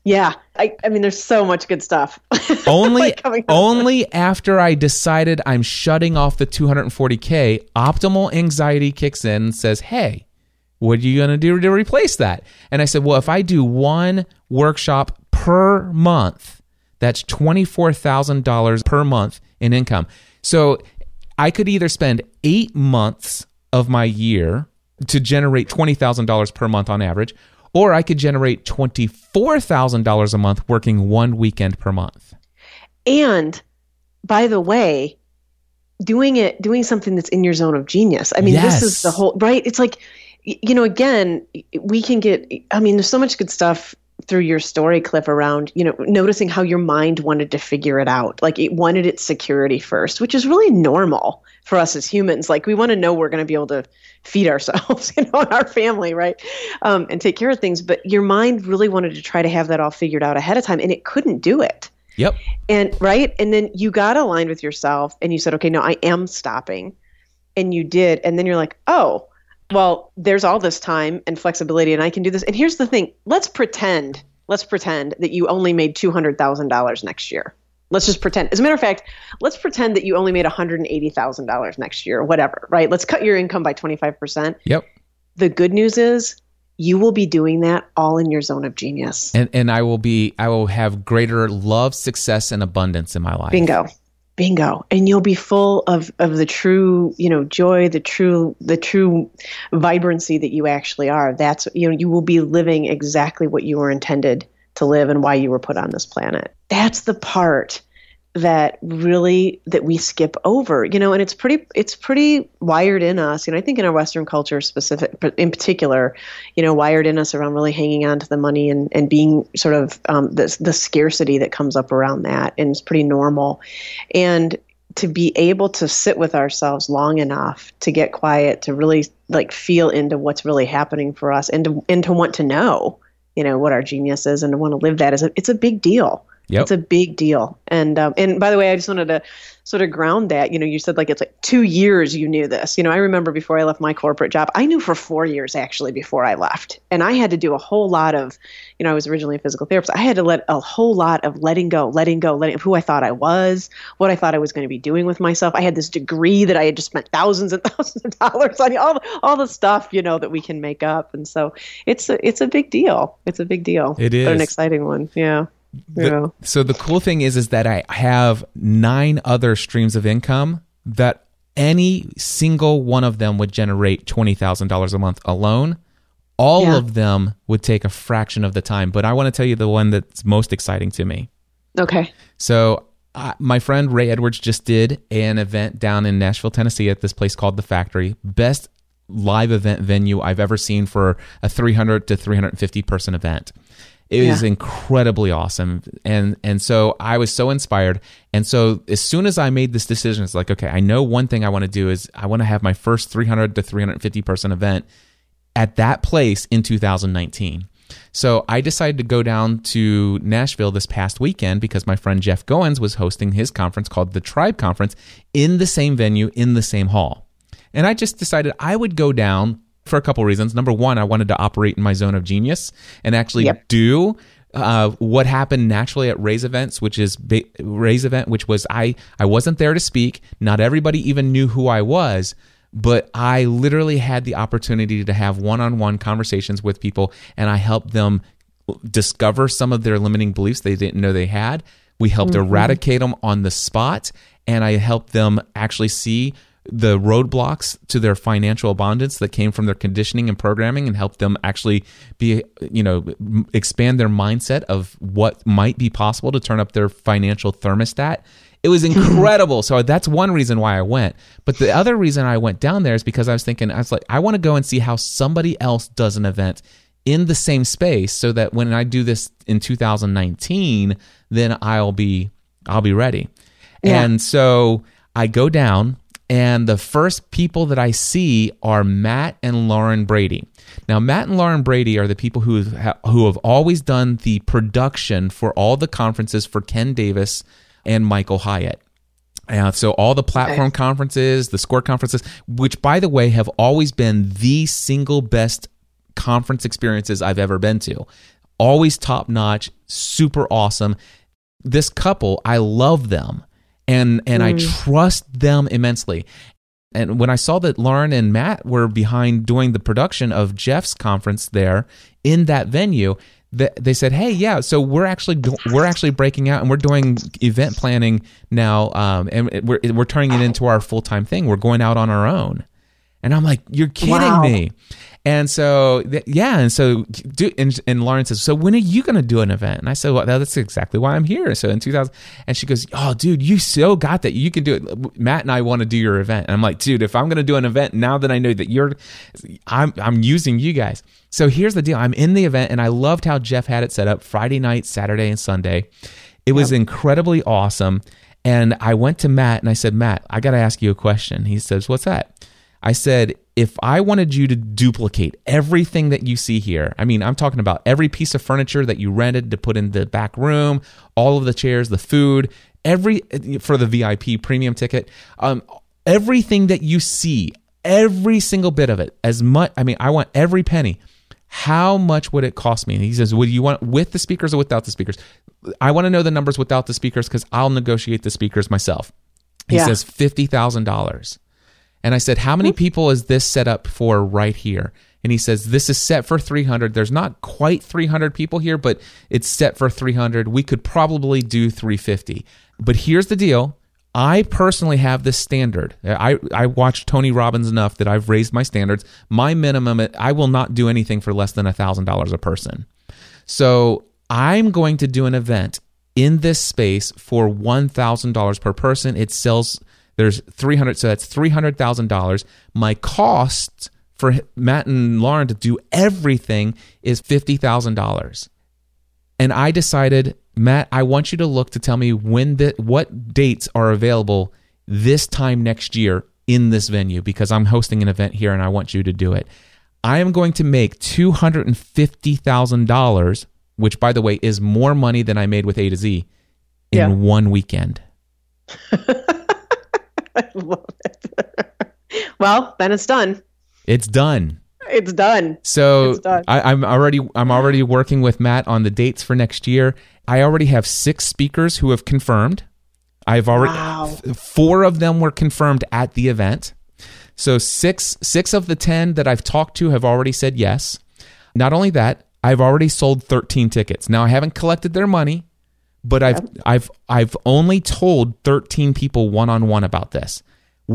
Yeah. I, I mean, there's so much good stuff. only Like only after I decided I'm shutting off the 240k, optimal anxiety kicks in and says, "Hey, what are you going to do to replace that?" And I said, "Well, if I do one workshop per month, that's $24,000 per month in income. So, I could either spend 8 months of my year to generate $20,000 per month on average, or I could generate $24,000 a month working one weekend per month. and by the way, doing it, doing something that's in your zone of genius. I mean, this is the whole, right? It's like, you know, again, we can get, I mean, there's so much good stuff through your story Cliff around, you know, noticing how your mind wanted to figure it out. Like it wanted its security first, which is really normal for us as humans. Like we want to know we're going to be able to feed ourselves, you know, and our family, right? Um, and take care of things. But your mind really wanted to try to have that all figured out ahead of time, and it couldn't do it. Yep. And right. And then you got aligned with yourself and you said, okay, no, I am stopping. And you did. And then you're like, oh, well, there's all this time and flexibility and I can do this. And here's the thing let's pretend, let's pretend that you only made $200,000 next year. Let's just pretend. As a matter of fact, let's pretend that you only made $180,000 next year, or whatever, right? Let's cut your income by 25%. Yep. The good news is you will be doing that all in your zone of genius. And and I will be I will have greater love, success and abundance in my life. Bingo. Bingo. And you'll be full of, of the true, you know, joy, the true the true vibrancy that you actually are. That's you know, you will be living exactly what you were intended to live and why you were put on this planet. That's the part that really that we skip over you know and it's pretty it's pretty wired in us you know i think in our western culture specific but in particular you know wired in us around really hanging on to the money and and being sort of um, the, the scarcity that comes up around that and it's pretty normal. And to be able to sit with ourselves long enough to get quiet to really like feel into what's really happening for us and to and to want to know you know what our genius is and to want to live that is a, it's a big deal Yep. It's a big deal. And um, and by the way, I just wanted to sort of ground that. You know, you said like it's like two years you knew this. You know, I remember before I left my corporate job, I knew for four years actually before I left, and I had to do a whole lot of, you know, I was originally a physical therapist. I had to let a whole lot of letting go, letting go, letting who I thought I was, what I thought I was going to be doing with myself. I had this degree that I had just spent thousands and thousands of dollars on, all all the stuff you know that we can make up, and so it's a it's a big deal. It's a big deal. It is. but an exciting one. Yeah. The- Yeah. so the cool thing is is that I have nine other streams of income that any single one of them would generate twenty thousand dollars a month alone. All Yeah. of them would take a fraction of the time, but I want to tell you the one that's most exciting to me. Okay. So, uh, my friend Ray Edwards just did an event down in Nashville, Tennessee, at this place called the Factory. Best live event venue I've ever seen for a 300 to 350 person event. It was Yeah. incredibly awesome, and and so I was so inspired. And so as soon as I made this decision, it's like, okay, I know one thing I want to do is I want to have my first 300 to 350 person event at that place in 2019. So I decided to go down to Nashville this past weekend because my friend Jeff Goins was hosting his conference called the Tribe Conference in the same venue, in the same hall. And I just decided I would go down for a couple reasons. Number one, I wanted to operate in my zone of genius and actually Yep. do uh, what happened naturally at Ray's events, which is ba- Ray's event, which was I I wasn't there to speak. Not everybody even knew who I was, but I literally had the opportunity to have one-on-one conversations with people, and I helped them discover some of their limiting beliefs they didn't know they had. We helped eradicate them on the spot, and I helped them actually see the roadblocks to their financial abundance that came from their conditioning and programming and help them actually be you know expand their mindset of what might be possible to turn up their financial thermostat. It was hmm. incredible. So that's one reason why i went. But the other reason i went down there is because i was thinking i was like i want to go and see how somebody else does an event in the same space so that when i do this in 2019 then i'll be i'll be ready. And so I go down, and the first people that I see are Matt and Lauren Brady. Now, Matt and Lauren Brady are the people who have, who have always done the production for all the conferences for Ken Davis and Michael Hyatt. Uh, so all the platform conferences, the score conferences, which by the way have always been the single best conference experiences I've ever been to. Always top notch, super awesome. This couple, I love them and and I trust them immensely. And when I saw that Lauren and Matt were behind doing the production of Jeff's conference there in that venue, th- they said, "Hey, yeah, so we're actually we're actually breaking out and we're doing event planning now, um, and we're we're turning it into our full time thing. We're going out on our own." And I'm like, "You're kidding Wow. me!" And so, yeah, and so, do, and, and Lauren says, "So when are you going to do an event?" And I said, "Well, that's exactly why I'm here." So in 2000, and she goes, "Oh, dude, you so got that. You can do it." Matt and I want to do your event, and I'm like, "Dude, if I'm going to do an event now that I know that you're, I'm I'm using you guys." So here's the deal: I'm in the event, and I loved how Jeff had it set up Friday night, Saturday, and Sunday. It was incredibly awesome. And I went to Matt and I said, Matt, I got to ask you a question. He says, What's that? I said, if I wanted you to duplicate everything that you see here, I mean, I'm talking about every piece of furniture that you rented to put in the back room, all of the chairs, the food, every for the VIP premium ticket, um, everything that you see, every single bit of it, as much. I mean, I want every penny. How much would it cost me? And he says, Would you want with the speakers or without the speakers? I want to know the numbers without the speakers because I'll negotiate the speakers myself. He Yeah. says fifty thousand dollars. And I said, How many mm-hmm. people is this set up for right here? And he says, This is set for 300. There's not quite 300 people here, but it's set for 300. We could probably do 350. But here's the deal I personally have this standard. I, I watch Tony Robbins enough that I've raised my standards. My minimum, I will not do anything for less than $1,000 a person. So I'm going to do an event in this space for $1,000 per person. It sells, there's 300, so that's $300,000. My cost for Matt and Lauren to do everything is $50,000. And I decided, Matt, I want you to look to tell me when the what dates are available this time next year in this venue because I'm hosting an event here and I want you to do it. I am going to make $250,000, which by the way is more money than I made with A to Z in Yeah. one weekend. I love it. well, then it's done. It's done. It's done. So It's done. I, I'm already I'm already working with Matt on the dates for next year. I already have six speakers who have confirmed. I've already Wow. f- four of them were confirmed at the event. So six six of the ten that I've talked to have already said yes. Not only that, I've already sold 13 tickets. Now I haven't collected their money, but I've I've I've only told 13 people one on one about this.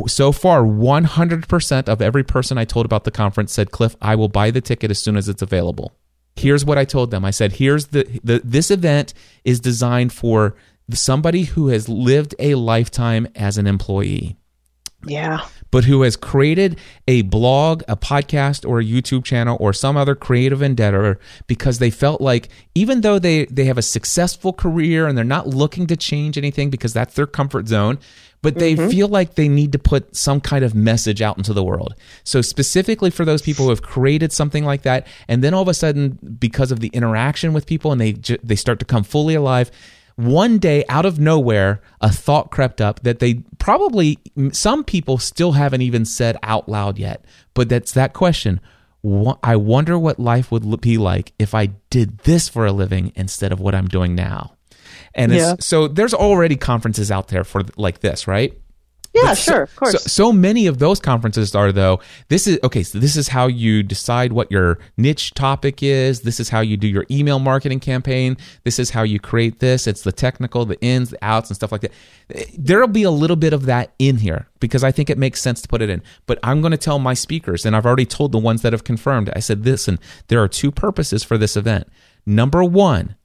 So far, 100% of every person I told about the conference said, "Cliff, I will buy the ticket as soon as it's available." Here's what I told them. I said, "Here's the, the this event is designed for somebody who has lived a lifetime as an employee." Yeah. But who has created a blog, a podcast, or a YouTube channel or some other creative endeavor because they felt like even though they, they have a successful career and they're not looking to change anything because that's their comfort zone, but they mm-hmm. feel like they need to put some kind of message out into the world. So, specifically for those people who have created something like that, and then all of a sudden, because of the interaction with people and they, they start to come fully alive, one day out of nowhere a thought crept up that they probably some people still haven't even said out loud yet. But that's that question. I wonder what life would be like if i did this for a living instead of what i'm doing now. And Yeah. it's, so there's already conferences out there for like this right Yeah, but so- sure, of course. So, so many of those conferences are though. This is okay. So this is how you decide what your niche topic is. This is how you do your email marketing campaign. This is how you create this. It's the technical, the ins, the outs, and stuff like that. There'll be a little bit of that in here because I think it makes sense to put it in. But I'm going to tell my speakers, and I've already told the ones that have confirmed. I said, listen, there are two purposes for this event. Number one,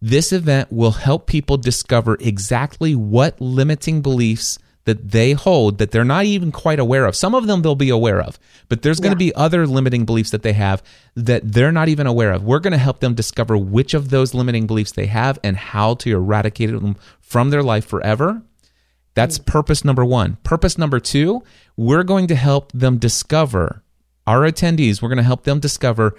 this event will help people discover exactly what limiting beliefs that they hold that they're not even quite aware of. Some of them they'll be aware of, but there's going to be other limiting beliefs that they have that they're not even aware of. We're going to help them discover which of those limiting beliefs they have and how to eradicate them from their life forever. That's hmm. purpose number one. Purpose number two, we're going to help them discover, our attendees, we're going to help them discover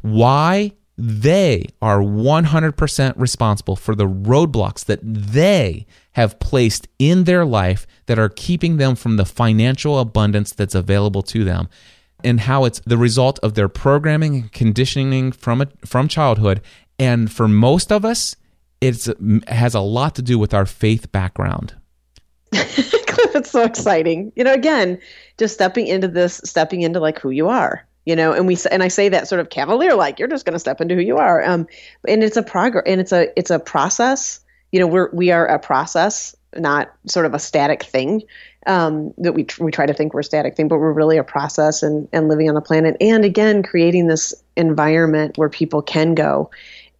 why they are 100% responsible for the roadblocks that they have placed in their life that are keeping them from the financial abundance that's available to them and how it's the result of their programming and conditioning from a, from childhood and for most of us it has a lot to do with our faith background it's so exciting. You know, again, just stepping into this, stepping into like who you are. You know, and we and I say that sort of cavalier, like you're just going to step into who you are. Um, and it's a progress, and it's a it's a process. You know, we're we are a process, not sort of a static thing. Um, that we we try to think we're a static thing, but we're really a process and and living on the planet. And again, creating this environment where people can go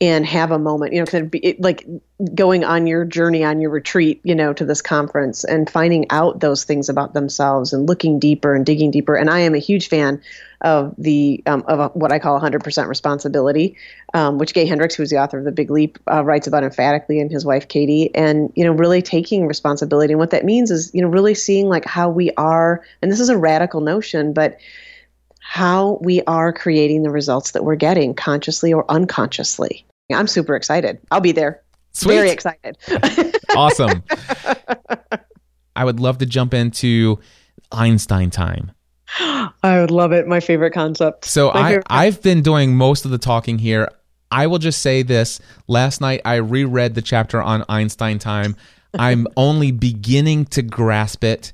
and have a moment, you know, of be it, like going on your journey on your retreat, you know, to this conference and finding out those things about themselves and looking deeper and digging deeper. And I am a huge fan of the um, of a, what I call 100% responsibility, um, which Gay Hendricks, who's the author of The Big Leap, uh, writes about emphatically, and his wife Katie, and you know, really taking responsibility. And what that means is, you know, really seeing like how we are, and this is a radical notion, but how we are creating the results that we're getting consciously or unconsciously. I'm super excited. I'll be there. Sweet. Very excited. awesome i would love to jump into einstein time I would love it. My favorite concept. So My I, favorite- I've been doing most of the talking here. I will just say this. Last night I reread the chapter on Einstein time. I'm only beginning to grasp it.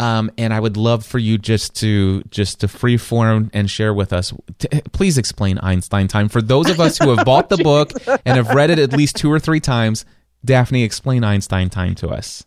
Um, and I would love for you just to just to freeform and share with us. T- please explain Einstein time for those of us who have bought the book and have read it at least two or three times. Daphne, explain Einstein time to us.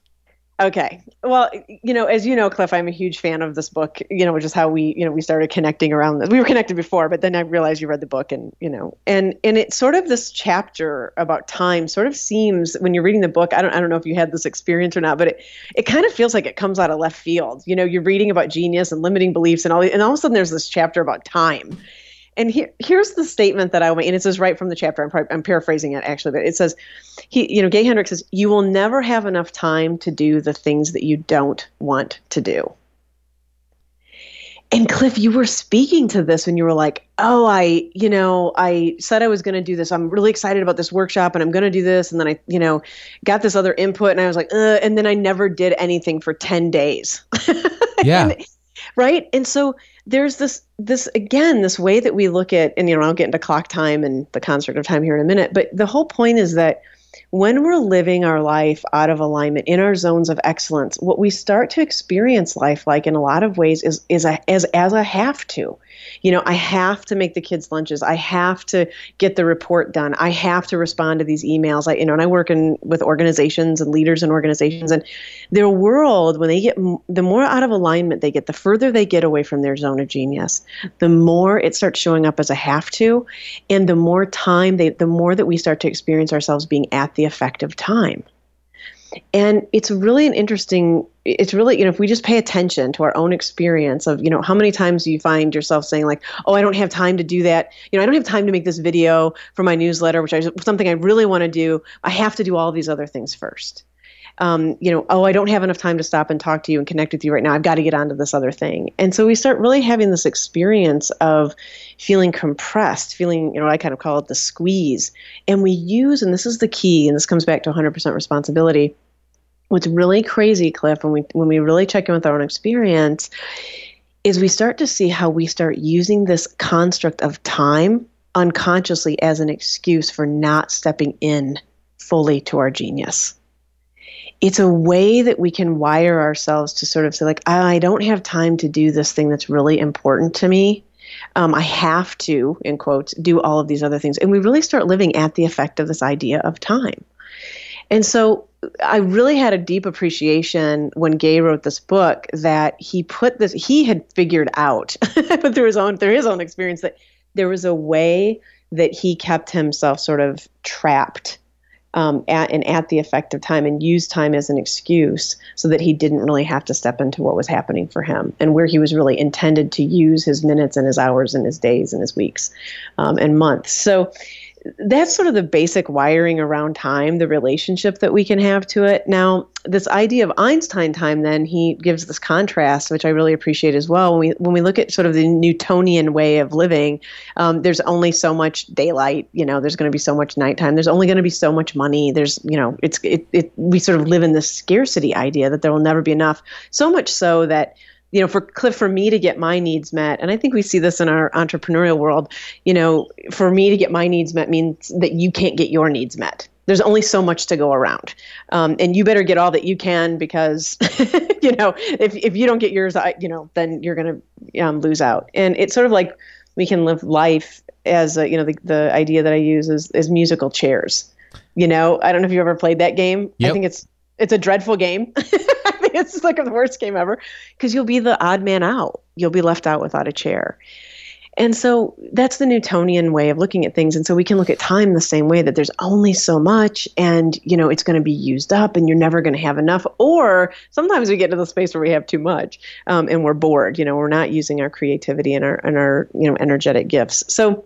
Okay. Well, you know, as you know, Cliff, I'm a huge fan of this book, you know, which is how we, you know, we started connecting around this. We were connected before, but then I realized you read the book and, you know, and and it's sort of this chapter about time sort of seems when you're reading the book, I don't I don't know if you had this experience or not, but it it kind of feels like it comes out of left field. You know, you're reading about genius and limiting beliefs and all and all of a sudden there's this chapter about time. And here, here's the statement that I want, and it says right from the chapter. I'm, probably, I'm paraphrasing it actually, but it says, he, you know, Gay Hendricks says, "You will never have enough time to do the things that you don't want to do." and Cliff, you were speaking to this when you were like, "Oh, I, you know, I said I was going to do this. I'm really excited about this workshop, and I'm going to do this." And then I, you know, got this other input, and I was like, uh, and then I never did anything for ten days. Yeah. And- right. And so there's this, this again, this way that we look at, and you know, I'll get into clock time and the construct of time here in a minute. But the whole point is that when we're living our life out of alignment in our zones of excellence, what we start to experience life like in a lot of ways is is a, as as a have to. You know, I have to make the kids lunches. I have to get the report done. I have to respond to these emails. I you know, and I work in with organizations and leaders and organizations and their world when they get the more out of alignment they get, the further they get away from their zone of genius, the more it starts showing up as a have to and the more time they the more that we start to experience ourselves being at the effective time and it's really an interesting it's really you know if we just pay attention to our own experience of you know how many times you find yourself saying like oh i don't have time to do that. You know i don't have time to make this video for my newsletter which is something i really want to do. I have to do all these other things first um, you know, oh, I don't have enough time to stop and talk to you and connect with you right now. I've got to get onto this other thing. And so we start really having this experience of feeling compressed, feeling, you know, I kind of call it the squeeze. And we use, and this is the key, and this comes back to 100% responsibility. What's really crazy, Cliff, when we when we really check in with our own experience, is we start to see how we start using this construct of time unconsciously as an excuse for not stepping in fully to our genius it's a way that we can wire ourselves to sort of say like i don't have time to do this thing that's really important to me. Um, i have to in quotes do all of these other things. And we really start living at the effect of this idea of time. And so I really had a deep appreciation when Gay wrote this book that he put this he had figured out but through his own through his own experience that there was a way that he kept himself sort of trapped um, at and at the effective time and used time as an excuse so that he didn't really have to step into what was happening for him and where he was really intended to use his minutes and his hours and his days and his weeks um, and months. So that's sort of the basic wiring around time, the relationship that we can have to it. Now, this idea of Einstein time, then he gives this contrast, which I really appreciate as well. When we when we look at sort of the Newtonian way of living, um, there's only so much daylight. You know, there's going to be so much nighttime. There's only going to be so much money. There's you know, it's it, it we sort of live in this scarcity idea that there will never be enough. So much so that you know, for Cliff, for me to get my needs met, and I think we see this in our entrepreneurial world, you know, for me to get my needs met means that you can't get your needs met. There's only so much to go around. Um, and you better get all that you can because, you know, if, if you don't get yours, I, you know, then you're going to um, lose out. And it's sort of like we can live life as, a, you know, the, the idea that I use is, is musical chairs. You know, I don't know if you ever played that game. Yep. I think it's, it's a dreadful game. It's like the worst game ever because you'll be the odd man out. You'll be left out without a chair. And so that's the Newtonian way of looking at things. And so we can look at time the same way that there's only so much and, you know, it's going to be used up and you're never going to have enough. Or sometimes we get to the space where we have too much um, and we're bored. You know, we're not using our creativity and our, and our, you know, energetic gifts. So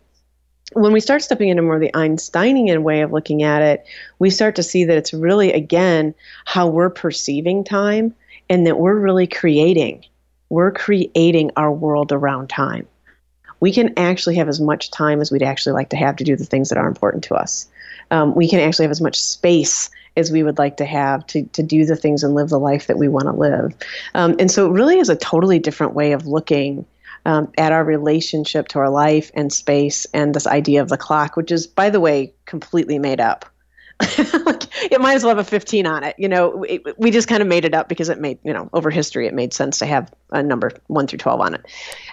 when we start stepping into more of the Einsteinian way of looking at it, we start to see that it's really, again, how we're perceiving time and that we're really creating. We're creating our world around time. We can actually have as much time as we'd actually like to have to do the things that are important to us. Um, we can actually have as much space as we would like to have to, to do the things and live the life that we want to live. Um, and so it really is a totally different way of looking um, at our relationship to our life and space and this idea of the clock, which is, by the way, completely made up. like, it might as well have a 15 on it. You know, it, we just kind of made it up because it made, you know, over history, it made sense to have a number 1 through 12 on it.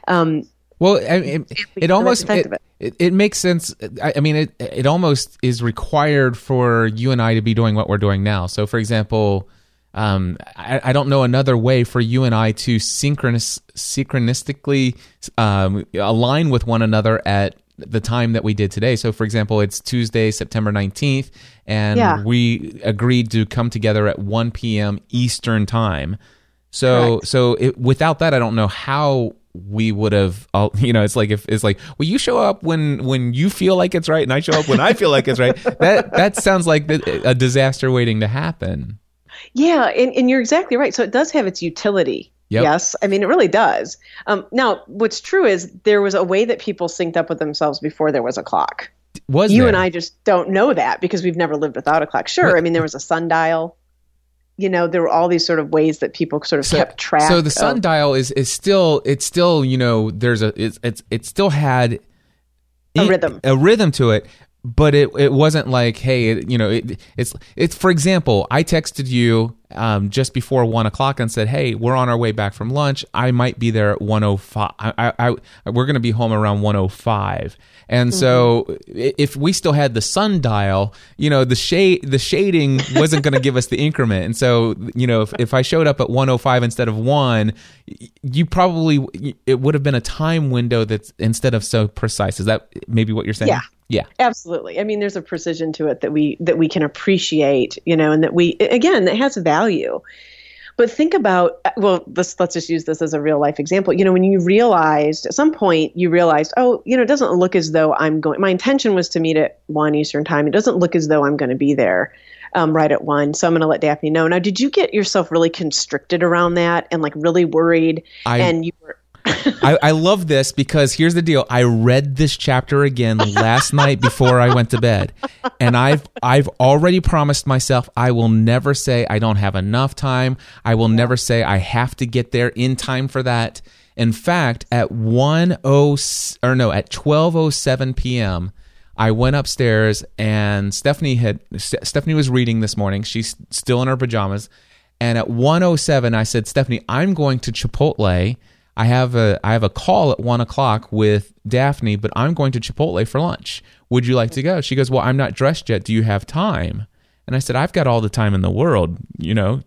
Um, Well, I- it, it, almost it, it, it makes sense. I, I mean, it it almost is required for you and I to be doing what we're doing now. So, for example, um, I, I don't know another way for you and I to synchronous synchronistically um, align with one another at the time that we did today. So, for example, it's Tuesday, September nineteenth, and Yeah. we agreed to come together at one p.m. Eastern time. So Correct. so it, without that, I don't know how we would have. all You know, it's like if it's like, well, you show up when when you feel like it's right, and I show up when I feel like it's right. That that sounds like a disaster waiting to happen. Yeah, and, and you're exactly right. So it does have its utility. Yep. Yes, I mean it really does. Um, now, what's true is there was a way that people synced up with themselves before there was a clock. Was you there? and I just don't know that because we've never lived without a clock. Sure, But- I mean there was a sundial. You know, there were all these sort of ways that people sort of kept track. So the of- sundial is is still it's still you know there's a it's it's it still had A rhythm. a rhythm to it, but it it wasn't like hey it, you know it, it's it's for example I texted you um, just before one o'clock and said hey we're on our way back from lunch I might be there at one o five I, I, I we're gonna be home around one o five. And so, if we still had the sundial, you know, the shade, the shading wasn't going to give us the increment. And so, you know, if, if I showed up at 105 instead of one, you probably it would have been a time window that's instead of so precise. Is that maybe what you're saying? Yeah. Yeah. Absolutely. I mean, there's a precision to it that we that we can appreciate, you know, and that we again that has value. But think about well, let's let's just use this as a real life example. You know, when you realized at some point you realized, oh, you know, it doesn't look as though I'm going. My intention was to meet at one Eastern time. It doesn't look as though I'm going to be there. Um, right at one, so I'm going to let Daphne know. Now, did you get yourself really constricted around that and like really worried? I- and you were I, I love this because here's the deal. I read this chapter again last night before I went to bed. And I've I've already promised myself I will never say I don't have enough time. I will never say I have to get there in time for that. In fact, at 10 or no, at 12:07 p.m., I went upstairs and Stephanie had Stephanie was reading this morning. She's still in her pajamas. And at 107, I said, Stephanie, I'm going to Chipotle. I have a I have a call at one o'clock with Daphne, but I'm going to Chipotle for lunch. Would you like to go? She goes, Well, I'm not dressed yet. Do you have time? And I said, I've got all the time in the world. You know,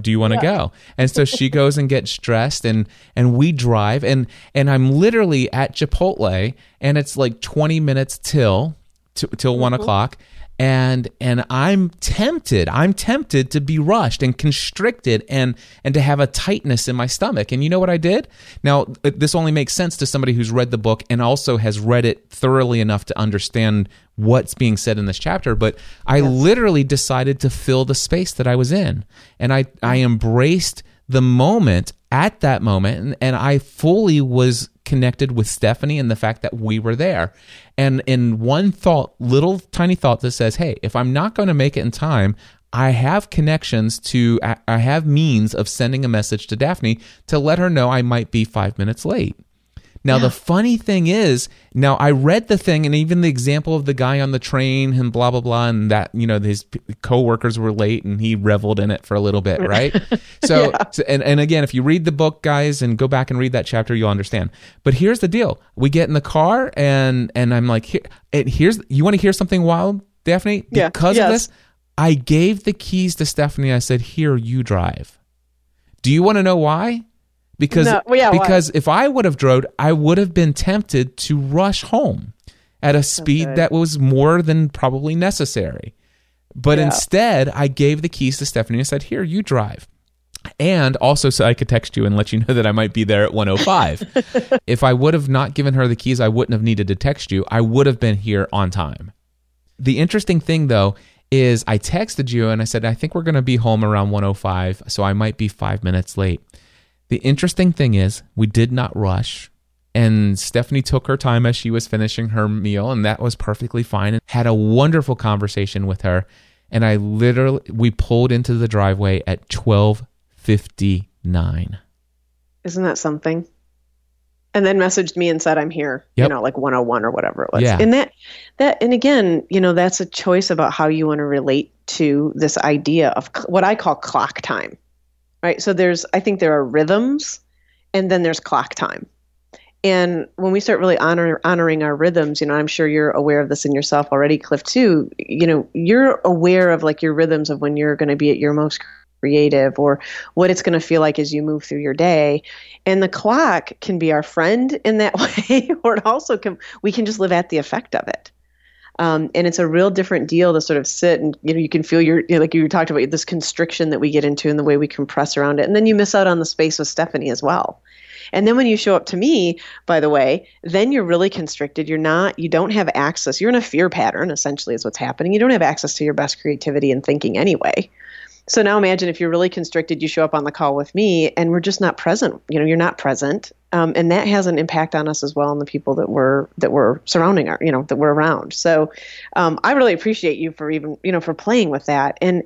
do you want to go? And so she goes and gets dressed, and and we drive, and and I'm literally at Chipotle, and it's like 20 minutes till t- till one mm-hmm. o'clock, and and I'm tempted. I'm tempted to be rushed and constricted, and and to have a tightness in my stomach. And you know what I did? Now this only makes sense to somebody who's read the book and also has read it thoroughly enough to understand what's being said in this chapter. But I literally decided to fill the space that I was in, and I I mm. embraced the moment at that moment and, and I fully was connected with Stephanie and the fact that we were there. And in one thought, little tiny thought that says, "Hey, if I'm not going to make it in time, I have connections to I have means of sending a message to Daphne to let her know I might be 5 minutes late." Now the funny thing is, now I read the thing and even the example of the guy on the train and blah blah blah and that you know his coworkers were late and he reveled in it for a little bit, right? So, so and and again, if you read the book, guys, and go back and read that chapter, you'll understand. But here's the deal: we get in the car and and I'm like, here, and here's you want to hear something wild, Daphne? Yeah, Because of yes. this, I gave the keys to Stephanie. I said, "Here, you drive." Do you want to know why? Because No, well, yeah, why? because if I would have drove, I would have been tempted to rush home at a speed Okay. that was more than probably necessary. But Yeah. instead, I gave the keys to Stephanie and said, "Here, you drive." And also so I could text you and let you know that I might be there at 105. if I would have not given her the keys, I wouldn't have needed to text you. I would have been here on time. The interesting thing though is I texted you and I said I think we're going to be home around 105, so I might be 5 minutes late. The interesting thing is we did not rush and Stephanie took her time as she was finishing her meal and that was perfectly fine and had a wonderful conversation with her and I literally we pulled into the driveway at 12:59. Isn't that something? And then messaged me and said, I'm here, Yep. you know, like 101 or whatever it was. Yeah. And that, that, and again, you know, that's a choice about how you want to relate to this idea of cl- what I call clock time, right? So there's, I think there are rhythms and then there's clock time. And when we start really honor, honoring our rhythms, you know, I'm sure you're aware of this in yourself already, Cliff, too. You know, you're aware of like your rhythms of when you're going to be at your most creative or what it's going to feel like as you move through your day. And the clock can be our friend in that way, or it also can, we can just live at the effect of it. Um, and it's a real different deal to sort of sit and you know you can feel your you know, like you talked about this constriction that we get into and the way we compress around it. And then you miss out on the space with stephanie as well. And then when you show up to me by the way then you're really constricted. You're not you don't have access. You're in a fear pattern essentially is what's happening. You don't have access to your best creativity and thinking anyway. So now imagine if you're really constricted, you show up on the call with me, and we're just not present. You know, you're not present, um, and that has an impact on us as well, and the people that we're that we're surrounding, our, you know, that we're around. So um, I really appreciate you for even you know for playing with that and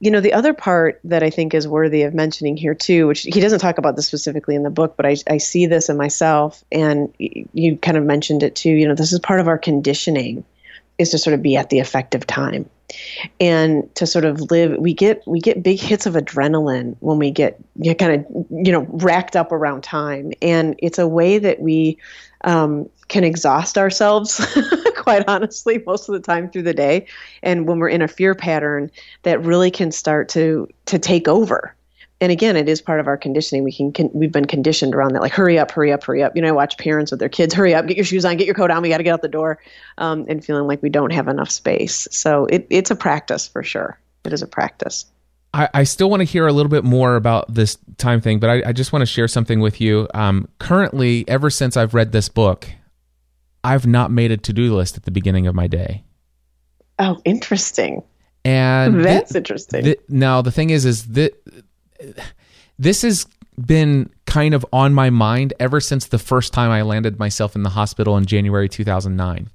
you know, the other part that I think is worthy of mentioning here too, which he doesn't talk about this specifically in the book, but I, I see this in myself, and you kind of mentioned it too. You know, this is part of our conditioning, is to sort of be at the effective time, and to sort of live. We get we get big hits of adrenaline when we get, get kind of you know racked up around time, and it's a way that we um, can exhaust ourselves quite honestly most of the time through the day and when we're in a fear pattern that really can start to to take over and again it is part of our conditioning we can, can we've been conditioned around that like hurry up hurry up hurry up you know I watch parents with their kids hurry up get your shoes on get your coat on we got to get out the door um, and feeling like we don't have enough space so it, it's a practice for sure it is a practice I, I still want to hear a little bit more about this time thing, but I, I just want to share something with you. Um, currently, ever since I've read this book, I've not made a to do list at the beginning of my day. Oh, interesting. And that's th- interesting. Th- now the thing is, is that this has been kind of on my mind ever since the first time I landed myself in the hospital in January 2009,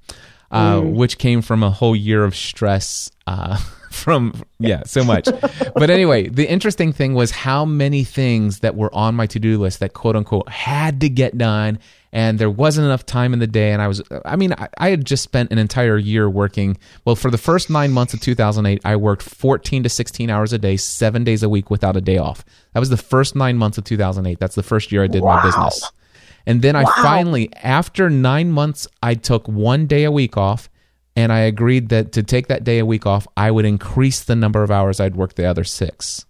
uh, mm. which came from a whole year of stress. Uh, from yeah so much but anyway the interesting thing was how many things that were on my to-do list that quote unquote had to get done and there wasn't enough time in the day. And i was i mean I, I, had just spent an entire year working. Well for the first nine months of 2008 i worked 14 to 16 hours a day seven days a week without a day off. That was the first nine months of 2008 that's the first year i did wow. my business. And then i finally after nine months i took one day a week off and I agreed that to take that day a week off, I would increase the number of hours I'd work the other six.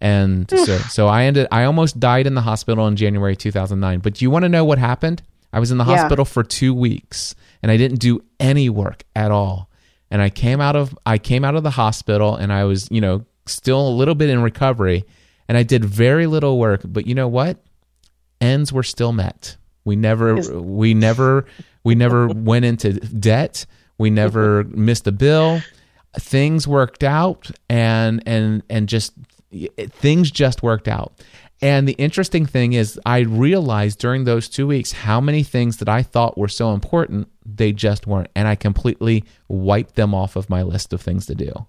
And so, so I ended. I almost died in the hospital in January 2009. But do you want to know what happened? I was in the yeah. hospital for two weeks, and I didn't do any work at all. And I came out of I came out of the hospital, and I was you know still a little bit in recovery, and I did very little work. But you know what? Ends were still met. We never we never we never went into debt we never missed a bill. Things worked out, and and and just things just worked out. And the interesting thing is, I realized during those two weeks how many things that I thought were so important, they just weren't. And I completely wiped them off of my list of things to do.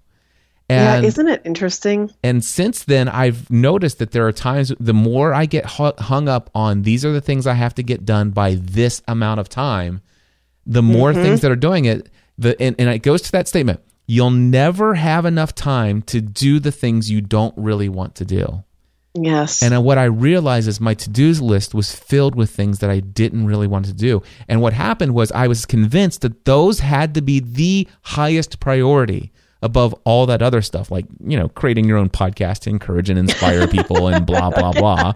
And, yeah, isn't it interesting? And since then, I've noticed that there are times the more I get hung up on these are the things I have to get done by this amount of time, the more mm-hmm. things that are doing it, the and, and it goes to that statement you'll never have enough time to do the things you don't really want to do. Yes. And what i realized is my to-do list was filled with things that i didn't really want to do. And what happened was i was convinced that those had to be the highest priority above all that other stuff like you know creating your own podcast to encourage and inspire people and blah blah blah.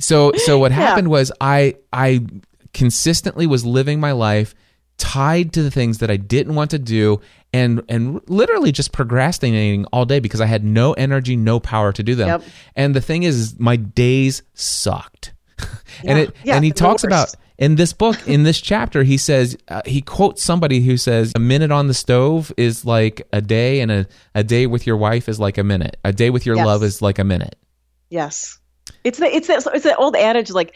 So so what happened was i i consistently was living my life tied to the things that I didn't want to do and and literally just procrastinating all day because I had no energy, no power to do them. Yep. And the thing is my days sucked. Yeah. and it yeah, and he talks about in this book in this chapter he says uh, he quotes somebody who says a minute on the stove is like a day and a, a day with your wife is like a minute a day with your yes. love is like a minute yes it's the it's that it's that old adage like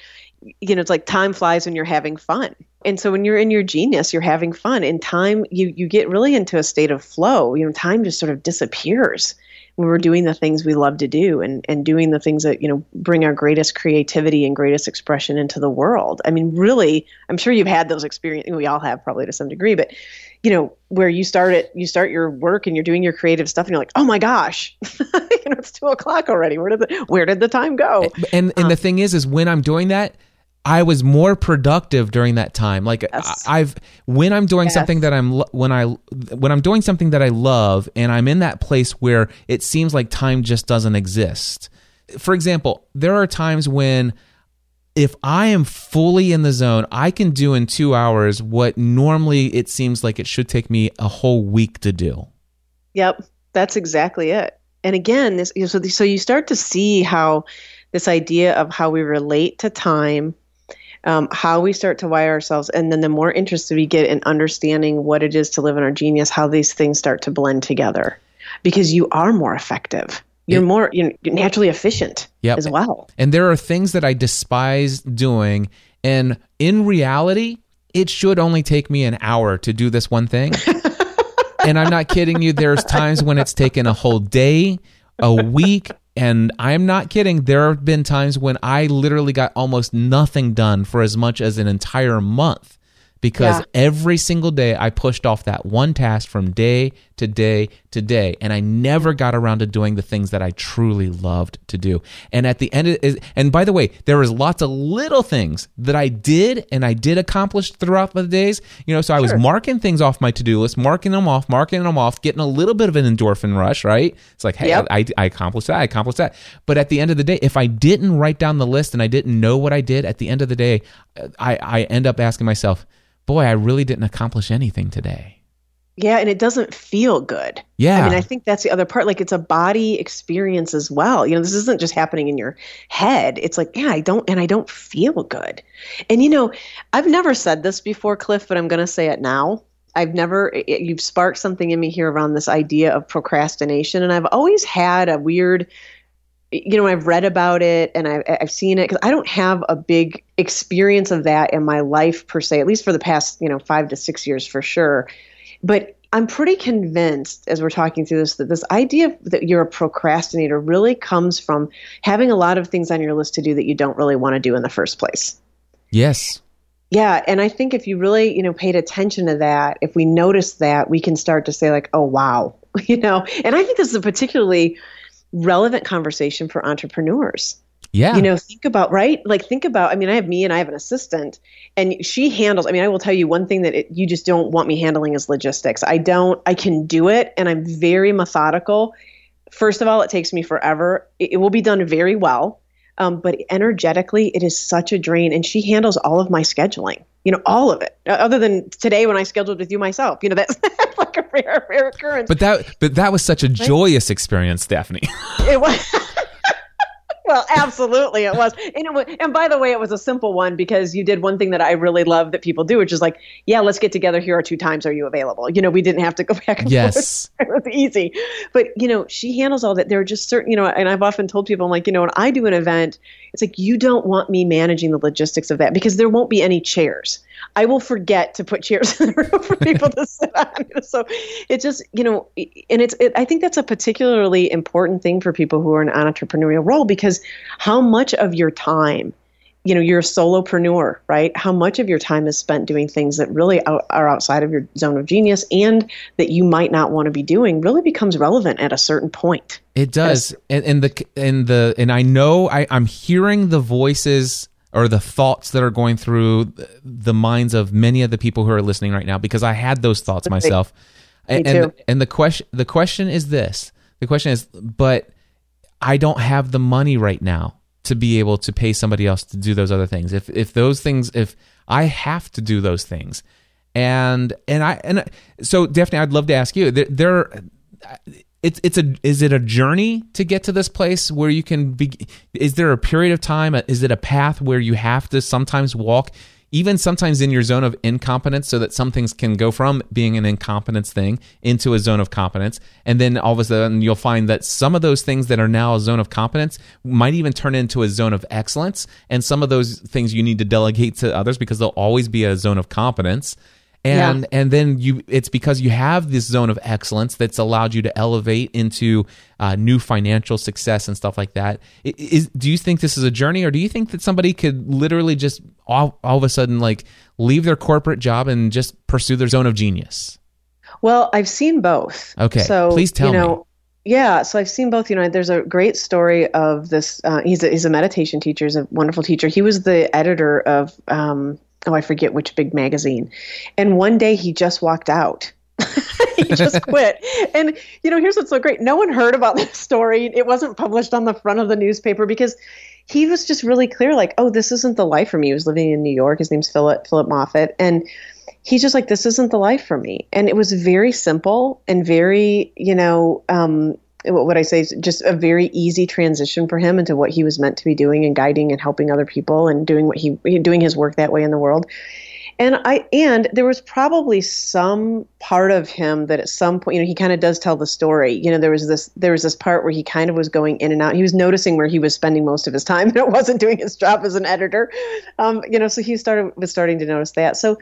you know it's like time flies when you're having fun and so when you're in your genius you're having fun and time you you get really into a state of flow. You know time just sort of disappears when we're doing the things we love to do and and doing the things that you know bring our greatest creativity and greatest expression into the world. I mean really i'm sure you've had those experiences we all have probably to some degree but you know where you start it you start your work and you're doing your creative stuff and you're like oh my gosh you know it's two o'clock already. Where did the where did the time go? And and um, the thing is is when i'm doing that I was more productive during that time. Like yes. I've when I'm doing yes. something that I'm when I when I'm doing something that I love and I'm in that place where it seems like time just doesn't exist. For example, there are times when if I am fully in the zone, I can do in 2 hours what normally it seems like it should take me a whole week to do. Yep, that's exactly it. And again, this so so you start to see how this idea of how we relate to time um, how we start to wire ourselves, and then the more interested we get in understanding what it is to live in our genius, how these things start to blend together. because you are more effective. You're It- more you're naturally efficient Yep. as well. And there are things that I despise doing. And in reality, it should only take me an hour to do this one thing. and I'm not kidding you. There's times when it's taken a whole day, a week. And I'm not kidding. There have been times when I literally got almost nothing done for as much as an entire month because Yeah. every single day I pushed off that one task from day to day to day, and I never got around to doing the things that I truly loved to do. And at the end, of, and by the way, there was lots of little things that I did and I did accomplish throughout the days. You know, so I was marking things off my to do list, marking them off, marking them off, getting a little bit of an endorphin rush. Right? It's like, hey, Yep. I, I accomplished that, I accomplished that. But at the end of the day, if I didn't write down the list and I didn't know what I did, at the end of the day, I, I end up asking myself, boy, I really didn't accomplish anything today. Yeah, and it doesn't feel good. Yeah. I mean, I think that's the other part. Like, it's a body experience as well. You know, this isn't just happening in your head. It's like, yeah, I don't, and I don't feel good. And, you know, I've never said this before, Cliff, but I'm going to say it now. I've never, it- you've sparked something in me here around this idea of procrastination. And I've always had a weird, you know, I've read about it and I've, I've seen it because I don't have a big experience of that in my life per se, at least for the past, you know, five to six years for sure. But I'm pretty convinced as we're talking through this that this idea that you're a procrastinator really comes from having a lot of things on your list to do that you don't really want to do in the first place. Yes. Yeah, and I think if you really, you know, paid attention to that, if we notice that, we can start to say like, "Oh, wow." You know, and I think this is a particularly relevant conversation for entrepreneurs Yeah. you know think about right like think about i mean i have me and i have an assistant and she handles i mean i will tell you one thing that it, you just don't want me handling is logistics i don't i can do it and i'm very methodical first of all it takes me forever it, it will be done very well um, but energetically it is such a drain and she handles all of my scheduling you know all of it other than today when i scheduled with you myself you know that's like a rare rare occurrence but that but that was such a joyous experience, Stephanie. it was. well, absolutely, it was. And, it was. and by the way, it was a simple one because you did one thing that I really love that people do, which is like, yeah, let's get together. Here are two times. Are you available? You know, we didn't have to go back and Yes. forth. It was easy. But, you know, she handles all that. There are just certain, you know, and I've often told people, I'm like, you know, when I do an event, it's like, you don't want me managing the logistics of that because there won't be any chairs. I will forget to put chairs in the room for people to sit on. So it just, you know, and it's, it, I think that's a particularly important thing for people who are in an entrepreneurial role because how much of your time, you know, you're a solopreneur, right? How much of your time is spent doing things that really out, are outside of your zone of genius and that you might not want to be doing really becomes relevant at a certain point. It does, and, and the and the and I know I, I'm hearing the voices or the thoughts that are going through the minds of many of the people who are listening right now because I had those thoughts myself. and, too. and and the question the question is this: the question is, but I don't have the money right now to be able to pay somebody else to do those other things. If if those things, if I have to do those things, and and I and so Daphne, I'd love to ask you. There, there it's it's a is it a journey to get to this place where you can be? Is there a period of time? Uh, is it a path where you have to sometimes walk? Even sometimes in your zone of incompetence, so that some things can go from being an incompetence thing into a zone of competence. And then all of a sudden, you'll find that some of those things that are now a zone of competence might even turn into a zone of excellence. And some of those things you need to delegate to others because they'll always be a zone of competence and Yeah. and then you it's because you have this zone of excellence that's allowed you to elevate into uh, new financial success and stuff like that is do you think this is a journey or do you think that somebody could literally just all, all of a sudden like leave their corporate job and just pursue their zone of genius Well, I've seen both. Okay, So please tell you me. know, Yeah, so I've seen both. You know, there's a great story of this. Uh, he's a, he's a meditation teacher. He's a wonderful teacher. He was the editor of um, oh, I forget which big magazine, and one day he just walked out. he just quit. And you know, here's what's so great. No one heard about this story. It wasn't published on the front of the newspaper because he was just really clear like, oh, this isn't the life for me. He was living in New York. His name's Phillip Phillip Moffitt. And he's just like, this isn't the life for me. And it was very simple and very, you know, um, what would I say? Is just a very easy transition for him into what he was meant to be doing and guiding and helping other people and doing what he doing his work that way in the world. And I and there was probably some part of him that at some point, you know, he kind of does tell the story. You know, there was this there was this part where he kind of was going in and out. He was noticing where he was spending most of his time, and it wasn't doing his job as an editor. Um, you know, so he started was starting to notice that. So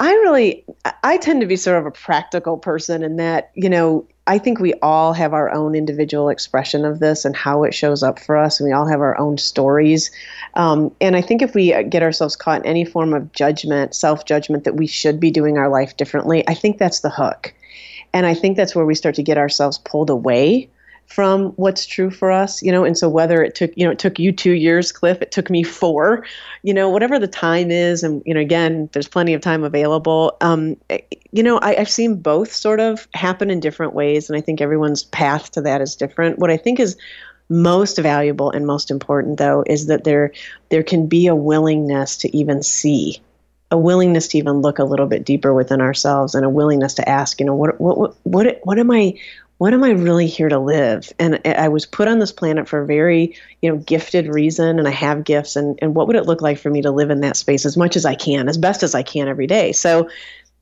I really I tend to be sort of a practical person in that, you know, I think we all have our own individual expression of this and how it shows up for us, and we all have our own stories. Um, and I think if we get ourselves caught in any form of judgment, self judgment, that we should be doing our life differently, I think that's the hook. And I think that's where we start to get ourselves pulled away from what's true for us, you know. And so whether it took, you know, it took you two years, Cliff, it took me four, you know, whatever the time is, and you know, again, there's plenty of time available. Um, you know, I, I've seen both sort of happen in different ways, and I think everyone's path to that is different. What I think is most valuable and most important, though, is that there there can be a willingness to even see a willingness to even look a little bit deeper within ourselves and a willingness to ask, you know, what what what what, what am I what am I really here to live? And I was put on this planet for a very, you know, gifted reason, and I have gifts. And, and what would it look like for me to live in that space as much as I can, as best as I can every day? So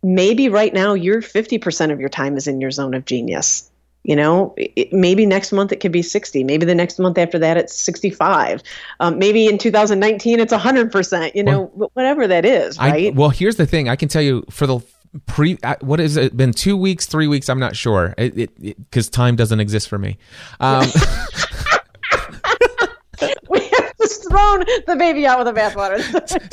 maybe right now, you're 50% of your time is in your zone of genius. You know, it, maybe next month it could be 60. Maybe the next month after that it's 65. Um, maybe in 2019 it's 100%. You know, well, whatever that is, right? I, well, here's the thing. I can tell you for the pre what is it been two weeks three weeks? I'm not sure. It because time doesn't exist for me. Um, we have just thrown the baby out with the bathwater.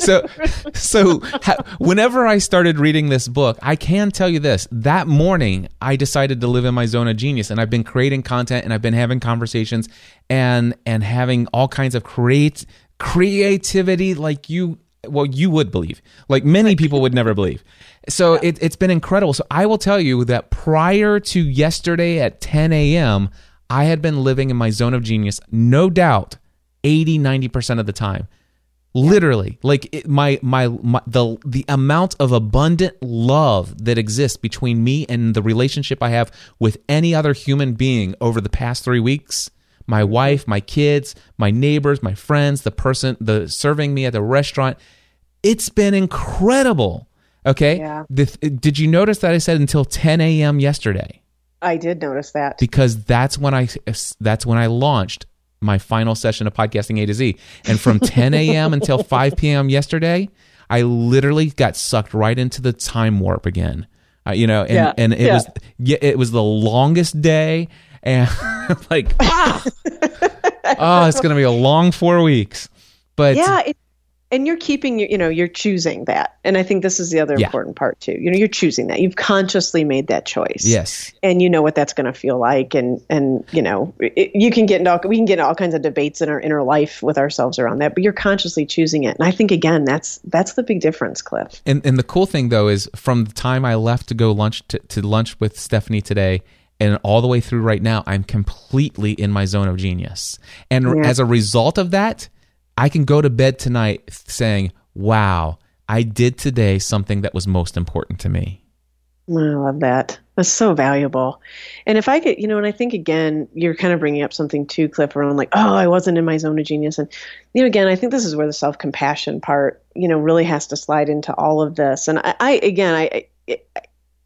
So so ha, whenever i started reading this book i can tell you this. That morning i decided to live in my zone of genius and i've been creating content and i've been having conversations and and having all kinds of create creativity like you well you would believe. Like many people would never believe. So yeah. it, it's been incredible. So i will tell you that prior to yesterday at 10 a.m i had been living in my zone of genius no doubt 80 90% of the time. Literally. Like it, my, my my the the amount of abundant love that exists between me and the relationship i have with any other human being over the past 3 weeks my wife, my kids, my neighbors, my friends, the person the serving me at the restaurant. It's been incredible. Okay. Yeah. The, did you notice that I said until 10 a.m. yesterday? I did notice that because that's when I that's when I launched my final session of podcasting A to Z, and from 10 a.m. until 5 p.m. yesterday, I literally got sucked right into the time warp again. Uh, you know, and yeah. and it yeah. was yeah, it was the longest day and like ah, oh it's going to be a long four weeks. But yeah it, and you're keeping your you know you're choosing that. And i think this is the other Yeah. important part too. You know you're choosing that. You've consciously made that choice. Yes. And you know what that's going to feel like. And and you know it, you can get into all, we can get into all kinds of debates in our inner life with ourselves around that but you're consciously choosing it. And i think again that's that's the big difference cliff. And and the cool thing though is from the time I left to go lunch to, to lunch with Stephanie today and all the way through right now I'm completely in my zone of genius. And Yeah. as a result of that, I can go to bed tonight saying, "Wow, I did today something that was most important to me." Oh, I love that. That's so valuable. And if I could, you know, and I think again, you're kind of bringing up something too, Cliff, around like, oh, I wasn't in my zone of genius. And, you know, again, I think this is where the self compassion part, you know, really has to slide into all of this. And I, I again, I, I,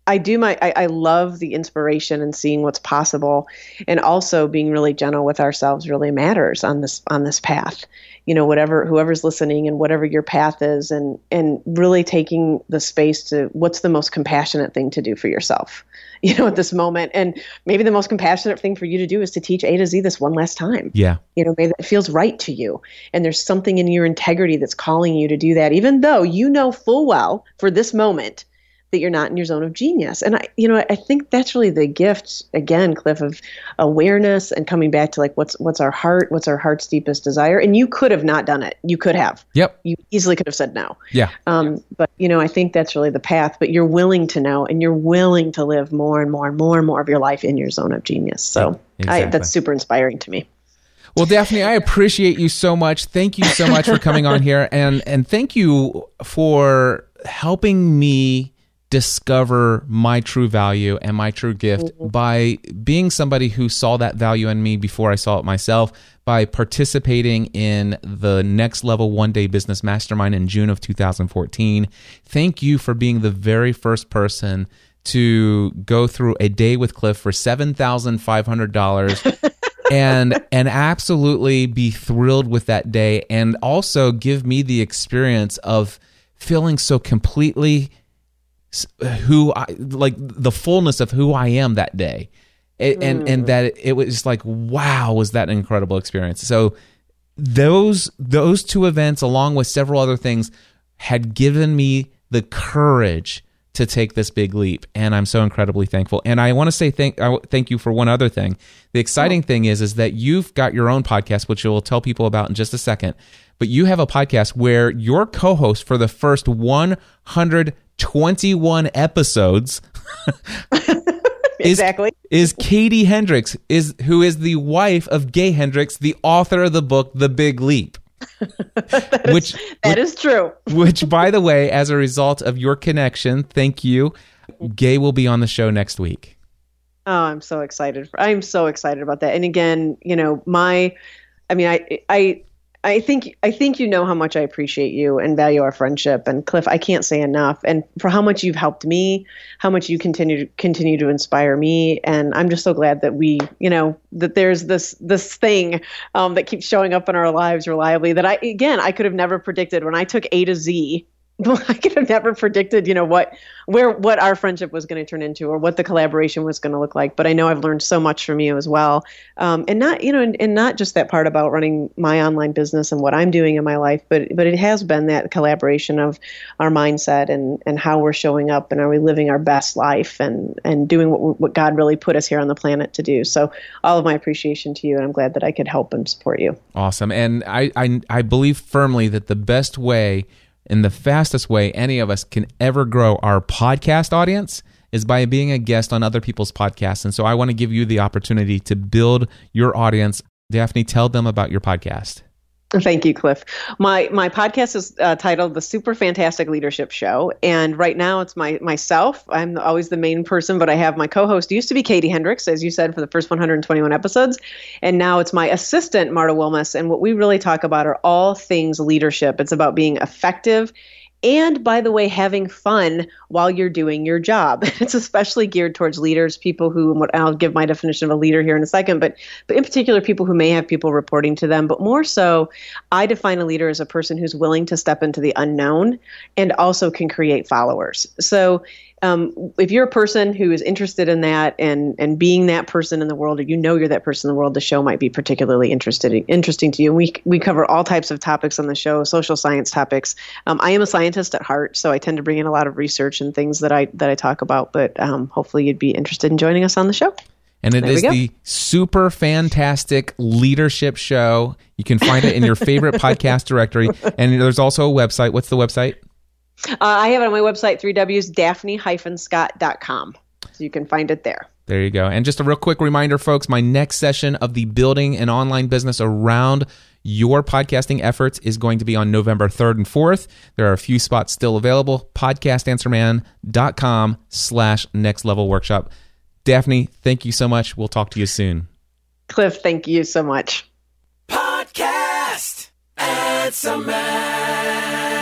I do my, I, I love the inspiration and seeing what's possible. And also being really gentle with ourselves really matters on this, on this path you know whatever whoever's listening and whatever your path is and and really taking the space to what's the most compassionate thing to do for yourself you know at this moment and maybe the most compassionate thing for you to do is to teach a to z this one last time Yeah. you know maybe it feels right to you and there's something in your integrity that's calling you to do that even though you know full well for this moment that you're not in your zone of genius. And i you know i think that's really the gift again cliff of awareness and coming back to like what's what's our heart what's our heart's deepest desire? And you could have not done it. You could have. Yep. you easily could have said no. Yeah. um, but you know i think that's really the path. But you're willing to know and you're willing to live more and more and more and more of your life in your zone of genius. So Yeah, I, that's super inspiring to me. Well, Daphne, I appreciate you so much. Thank you so much for coming on here, and and thank you for helping me discover my true value and my true gift mm-hmm. by being somebody who saw that value in me before I saw it myself, by participating in the Next Level One Day Business Mastermind in June of 2014. Thank you for being the very first person to go through a day with Cliff for $7,500 and and absolutely be thrilled with that day and also give me the experience of feeling so completely who I like the fullness of who I am that day. It, and and mm. that it was like wow was that an incredible experience. So those those two events along with several other things had given me the courage to take this big leap. And I'm so incredibly thankful. And I want to say thank I, thank you for one other thing. The exciting oh. thing is is that you've got your own podcast which you'll tell people about in just a second but you have a podcast where your co-host for the first 121 episodes is, Exactly. is Katie Hendricks, is who is the wife of Gay Hendricks, the author of the book The Big Leap. which That is true. which by the way, as a result of your connection, thank you. Gay will be on the show next week. Oh, I'm so excited. For, I'm so excited about that. And again, you know, my, I mean, I, I, I think, I think you know how much I appreciate you and value our friendship. And Cliff, I can't say enough. And for how much you've helped me, how much you continue to continue to inspire me. And I'm just so glad that we, you know, that there's this this thing um, that keeps showing up in our lives reliably. That I, again, I could have never predicted when I took A to Z. I could have never predicted, you know, what where what our friendship was going to turn into or what the collaboration was going to look like. But I know I've learned so much from you as well, um, and not you know, and, and not just that part about running my online business and what I'm doing in my life, but but it has been that collaboration of our mindset and and how we're showing up and are we living our best life and and doing what what God really put us here on the planet to do. So all of my appreciation to you, and I'm glad that I could help and support you. Awesome. And I, I I believe firmly that the best way and the fastest way any of us can ever grow our podcast audience is by being a guest on other people's podcasts. And so I want to give you the opportunity to build your audience. Daphne, tell them about your podcast. Thank you, Cliff. My my podcast is uh, titled "The Super Fantastic Leadership Show," and right now it's my myself. I'm always the main person, but I have my co-host. Used to be Katie Hendricks, as you said, for the first 121 episodes, and now it's my assistant Marta Wilmus. And what we really talk about are all things leadership. It's about being effective. And by the way, having fun while you're doing your job. It's especially geared towards leaders, people who, I'll give my definition of a leader here in a second, but, but in particular, people who may have people reporting to them. But more so, I define a leader as a person who's willing to step into the unknown and also can create followers. So um, if you're a person who is interested in that and and being that person in the world, or you know you're that person in the world, the show might be particularly interested interesting to you. We we cover all types of topics on the show, social science topics. Um, I am a scientist at heart, so I tend to bring in a lot of research and things that I that I talk about. But um, hopefully, you'd be interested in joining us on the show. And it There is the super fantastic leadership show. You can find it in your favorite podcast directory. And there's also a website. What's the website? Uh, I have it on my website, 3Ws, daphne-scott.com. So you can find it there. There you go. And just a real quick reminder, folks my next session of the building an online business around your podcasting efforts is going to be on November 3rd and 4th. There are a few spots still available. Podcastanswerman.com slash next level workshop. Daphne, thank you so much. We'll talk to you soon. Cliff, thank you so much. Podcast Answer Man.